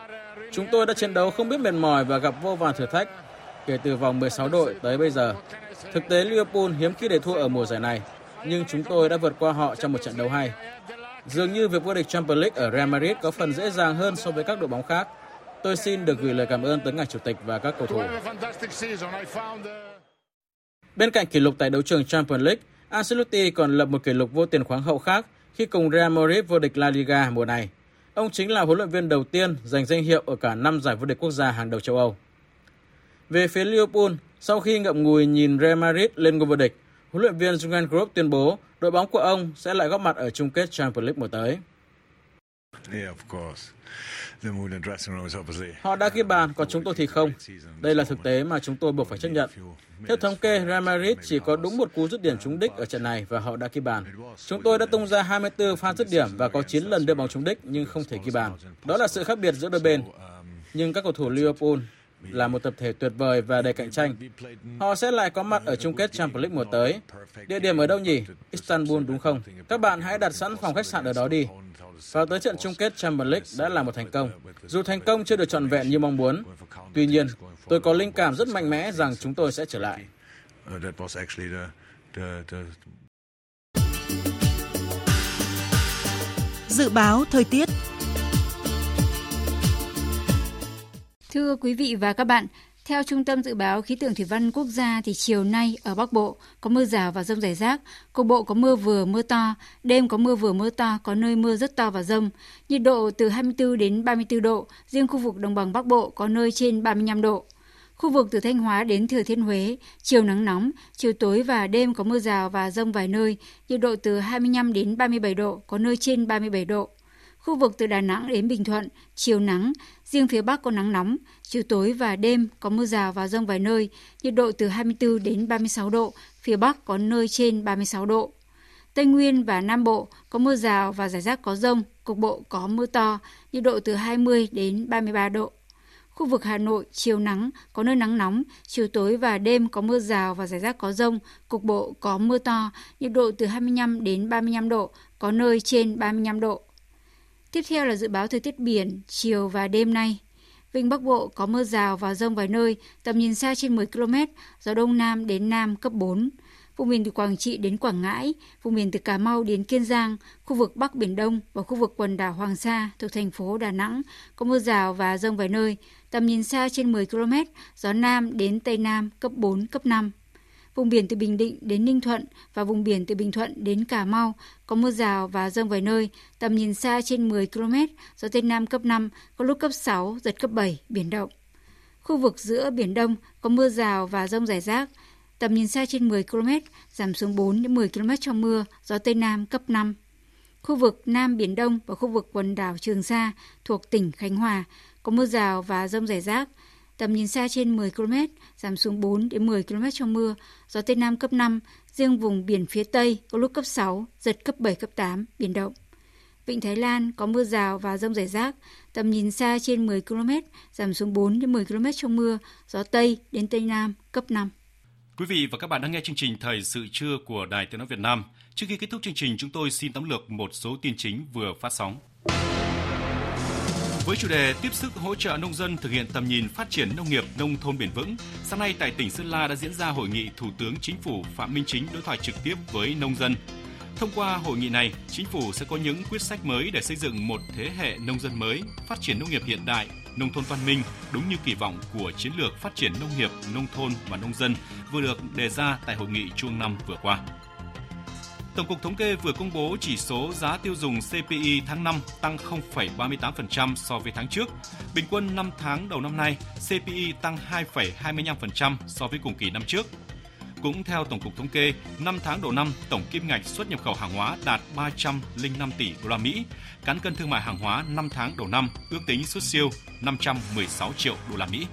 Chúng tôi đã chiến đấu không biết mệt mỏi và gặp vô vàn thử thách kể từ vòng 16 đội tới bây giờ. Thực tế Liverpool hiếm khi để thua ở mùa giải này, nhưng chúng tôi đã vượt qua họ trong một trận đấu hay. Dường như việc vô địch Champions League ở Real Madrid có phần dễ dàng hơn so với các đội bóng khác. Tôi xin được gửi lời cảm ơn tới ngài chủ tịch và các cầu thủ. Bên cạnh kỷ lục tại đấu trường Champions League, Ancelotti còn lập một kỷ lục vô tiền khoáng hậu khác khi cùng Real Madrid vô địch La Liga mùa này. Ông chính là huấn luyện viên đầu tiên giành danh hiệu ở cả năm giải vô địch quốc gia hàng đầu châu Âu. Về phía Liverpool, sau khi ngậm ngùi nhìn Real Madrid lên ngôi vô địch, huấn luyện viên Jurgen Klopp tuyên bố đội bóng của ông sẽ lại góp mặt ở chung kết Champions League mùa tới. Họ đã ghi bàn, còn chúng tôi thì không. Đây là thực tế mà chúng tôi buộc phải chấp nhận. Theo thống kê, Real Madrid chỉ có đúng một cú dứt điểm trúng đích ở trận này và họ đã ghi bàn. Chúng tôi đã tung ra 24 pha dứt điểm và có 9 lần đưa bóng trúng đích nhưng không thể ghi bàn. Đó là sự khác biệt giữa đôi bên. Nhưng các cầu thủ Liverpool là một tập thể tuyệt vời và đầy cạnh tranh. Họ sẽ lại có mặt ở chung kết Champions League mùa tới. Địa điểm ở đâu nhỉ? Istanbul đúng không? Các bạn hãy đặt sẵn phòng khách sạn ở đó đi. Và tới trận chung kết Champions League đã là một thành công. Dù thành công chưa được trọn vẹn như mong muốn, tuy nhiên, tôi có linh cảm rất mạnh mẽ rằng chúng tôi sẽ trở lại. Dự báo thời tiết Thưa quý vị và các bạn, Theo Trung tâm Dự báo Khí tượng Thủy văn Quốc gia thì chiều nay ở Bắc Bộ có mưa rào và rông rải rác, cục bộ có mưa vừa mưa to, đêm có mưa vừa mưa to, có nơi mưa rất to và rông. Nhiệt độ từ 24 đến 34 độ, riêng khu vực đồng bằng Bắc Bộ có nơi trên 35 độ. Khu vực từ Thanh Hóa đến Thừa Thiên Huế, chiều nắng nóng, chiều tối và đêm có mưa rào và rông vài nơi, nhiệt độ từ 25 đến 37 độ, có nơi trên 37 độ. Khu vực từ Đà Nẵng đến Bình Thuận, chiều nắng, riêng phía Bắc có nắng nóng, chiều tối và đêm có mưa rào và rông vài nơi, nhiệt độ từ 24 đến 36 độ, phía Bắc có nơi trên 36 độ. Tây Nguyên và Nam Bộ có mưa rào và rải rác có rông, cục bộ có mưa to, nhiệt độ từ 20 đến 33 độ. Khu vực Hà Nội chiều nắng, có nơi nắng nóng, chiều tối và đêm có mưa rào và rải rác có rông, cục bộ có mưa to, nhiệt độ từ 25 đến 35 độ, có nơi trên 35 độ. Tiếp theo là dự báo thời tiết biển chiều và đêm nay. Vịnh Bắc Bộ có mưa rào và rông vài nơi, tầm nhìn xa trên 10 km, gió đông nam đến nam cấp 4. Vùng biển từ Quảng Trị đến Quảng Ngãi, vùng biển từ Cà Mau đến Kiên Giang, khu vực Bắc Biển Đông và khu vực quần đảo Hoàng Sa thuộc thành phố Đà Nẵng có mưa rào và rông vài nơi, tầm nhìn xa trên 10 km, gió Nam đến Tây Nam cấp 4, cấp 5. Vùng biển từ Bình Định đến Ninh Thuận và vùng biển từ Bình Thuận đến Cà Mau có mưa rào và rông vài nơi, tầm nhìn xa trên 10 km, gió Tây Nam cấp 5, có lúc cấp 6, giật cấp 7, biển động. Khu vực giữa Biển Đông có mưa rào và rông rải rác, tầm nhìn xa trên 10 km, giảm xuống 4 đến 10 km trong mưa, gió Tây Nam cấp 5. Khu vực Nam Biển Đông và khu vực quần đảo Trường Sa thuộc tỉnh Khánh Hòa có mưa rào và rông rải rác, tầm nhìn xa trên 10 km, giảm xuống 4 đến 10 km trong mưa, gió Tây Nam cấp 5, riêng vùng biển phía Tây có lúc cấp 6, giật cấp 7, cấp 8, biển động. Vịnh Thái Lan có mưa rào và rông rải rác, tầm nhìn xa trên 10 km, giảm xuống 4 đến 10 km trong mưa, gió Tây đến Tây Nam cấp 5. Quý vị và các bạn đang nghe chương trình Thời sự trưa của Đài Tiếng Nói Việt Nam. Trước khi kết thúc chương trình, chúng tôi xin tóm lược một số tin chính vừa phát sóng. Với chủ đề tiếp sức hỗ trợ nông dân thực hiện tầm nhìn phát triển nông nghiệp nông thôn bền vững, sáng nay tại tỉnh Sơn La đã diễn ra hội nghị Thủ tướng Chính phủ Phạm Minh Chính đối thoại trực tiếp với nông dân. Thông qua hội nghị này, chính phủ sẽ có những quyết sách mới để xây dựng một thế hệ nông dân mới, phát triển nông nghiệp hiện đại, nông thôn văn minh đúng như kỳ vọng của chiến lược phát triển nông nghiệp, nông thôn và nông dân vừa được đề ra tại hội nghị chuông năm vừa qua. Tổng cục Thống kê vừa công bố chỉ số giá tiêu dùng CPI tháng 5 tăng 0,38% so với tháng trước. Bình quân 5 tháng đầu năm nay, CPI tăng 2,25% so với cùng kỳ năm trước. Cũng theo Tổng cục Thống kê, 5 tháng đầu năm, tổng kim ngạch xuất nhập khẩu hàng hóa đạt 305 tỷ đô la Mỹ. Cán cân thương mại hàng hóa 5 tháng đầu năm ước tính xuất siêu 516 triệu đô la Mỹ.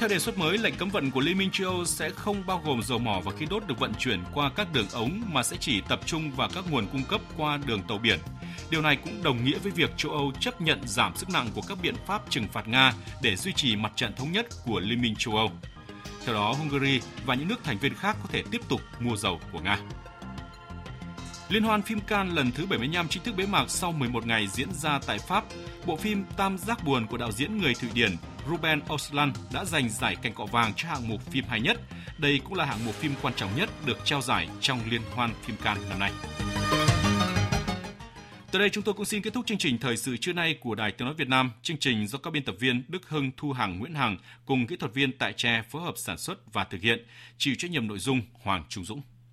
Theo đề xuất mới, lệnh cấm vận của Liên minh châu Âu sẽ không bao gồm dầu mỏ và khí đốt được vận chuyển qua các đường ống mà sẽ chỉ tập trung vào các nguồn cung cấp qua đường tàu biển. Điều này cũng đồng nghĩa với việc châu Âu chấp nhận giảm sức nặng của các biện pháp trừng phạt Nga để duy trì mặt trận thống nhất của Liên minh châu Âu. Theo đó, Hungary và những nước thành viên khác có thể tiếp tục mua dầu của Nga. Liên hoan phim Cannes lần thứ 75 chính thức bế mạc sau 11 ngày diễn ra tại Pháp. Bộ phim Tam giác buồn của đạo diễn người Thụy Điển Ruben Oslan đã giành giải cành cọ vàng cho hạng mục phim hay nhất. Đây cũng là hạng mục phim quan trọng nhất được trao giải trong Liên hoan phim Cannes năm nay. Từ đây chúng tôi cũng xin kết thúc chương trình thời sự trưa nay của Đài Tiếng nói Việt Nam. Chương trình do các biên tập viên Đức Hưng, Thu Hằng, Nguyễn Hằng cùng kỹ thuật viên tại Tre phối hợp sản xuất và thực hiện, chịu trách nhiệm nội dung Hoàng Trung Dũng.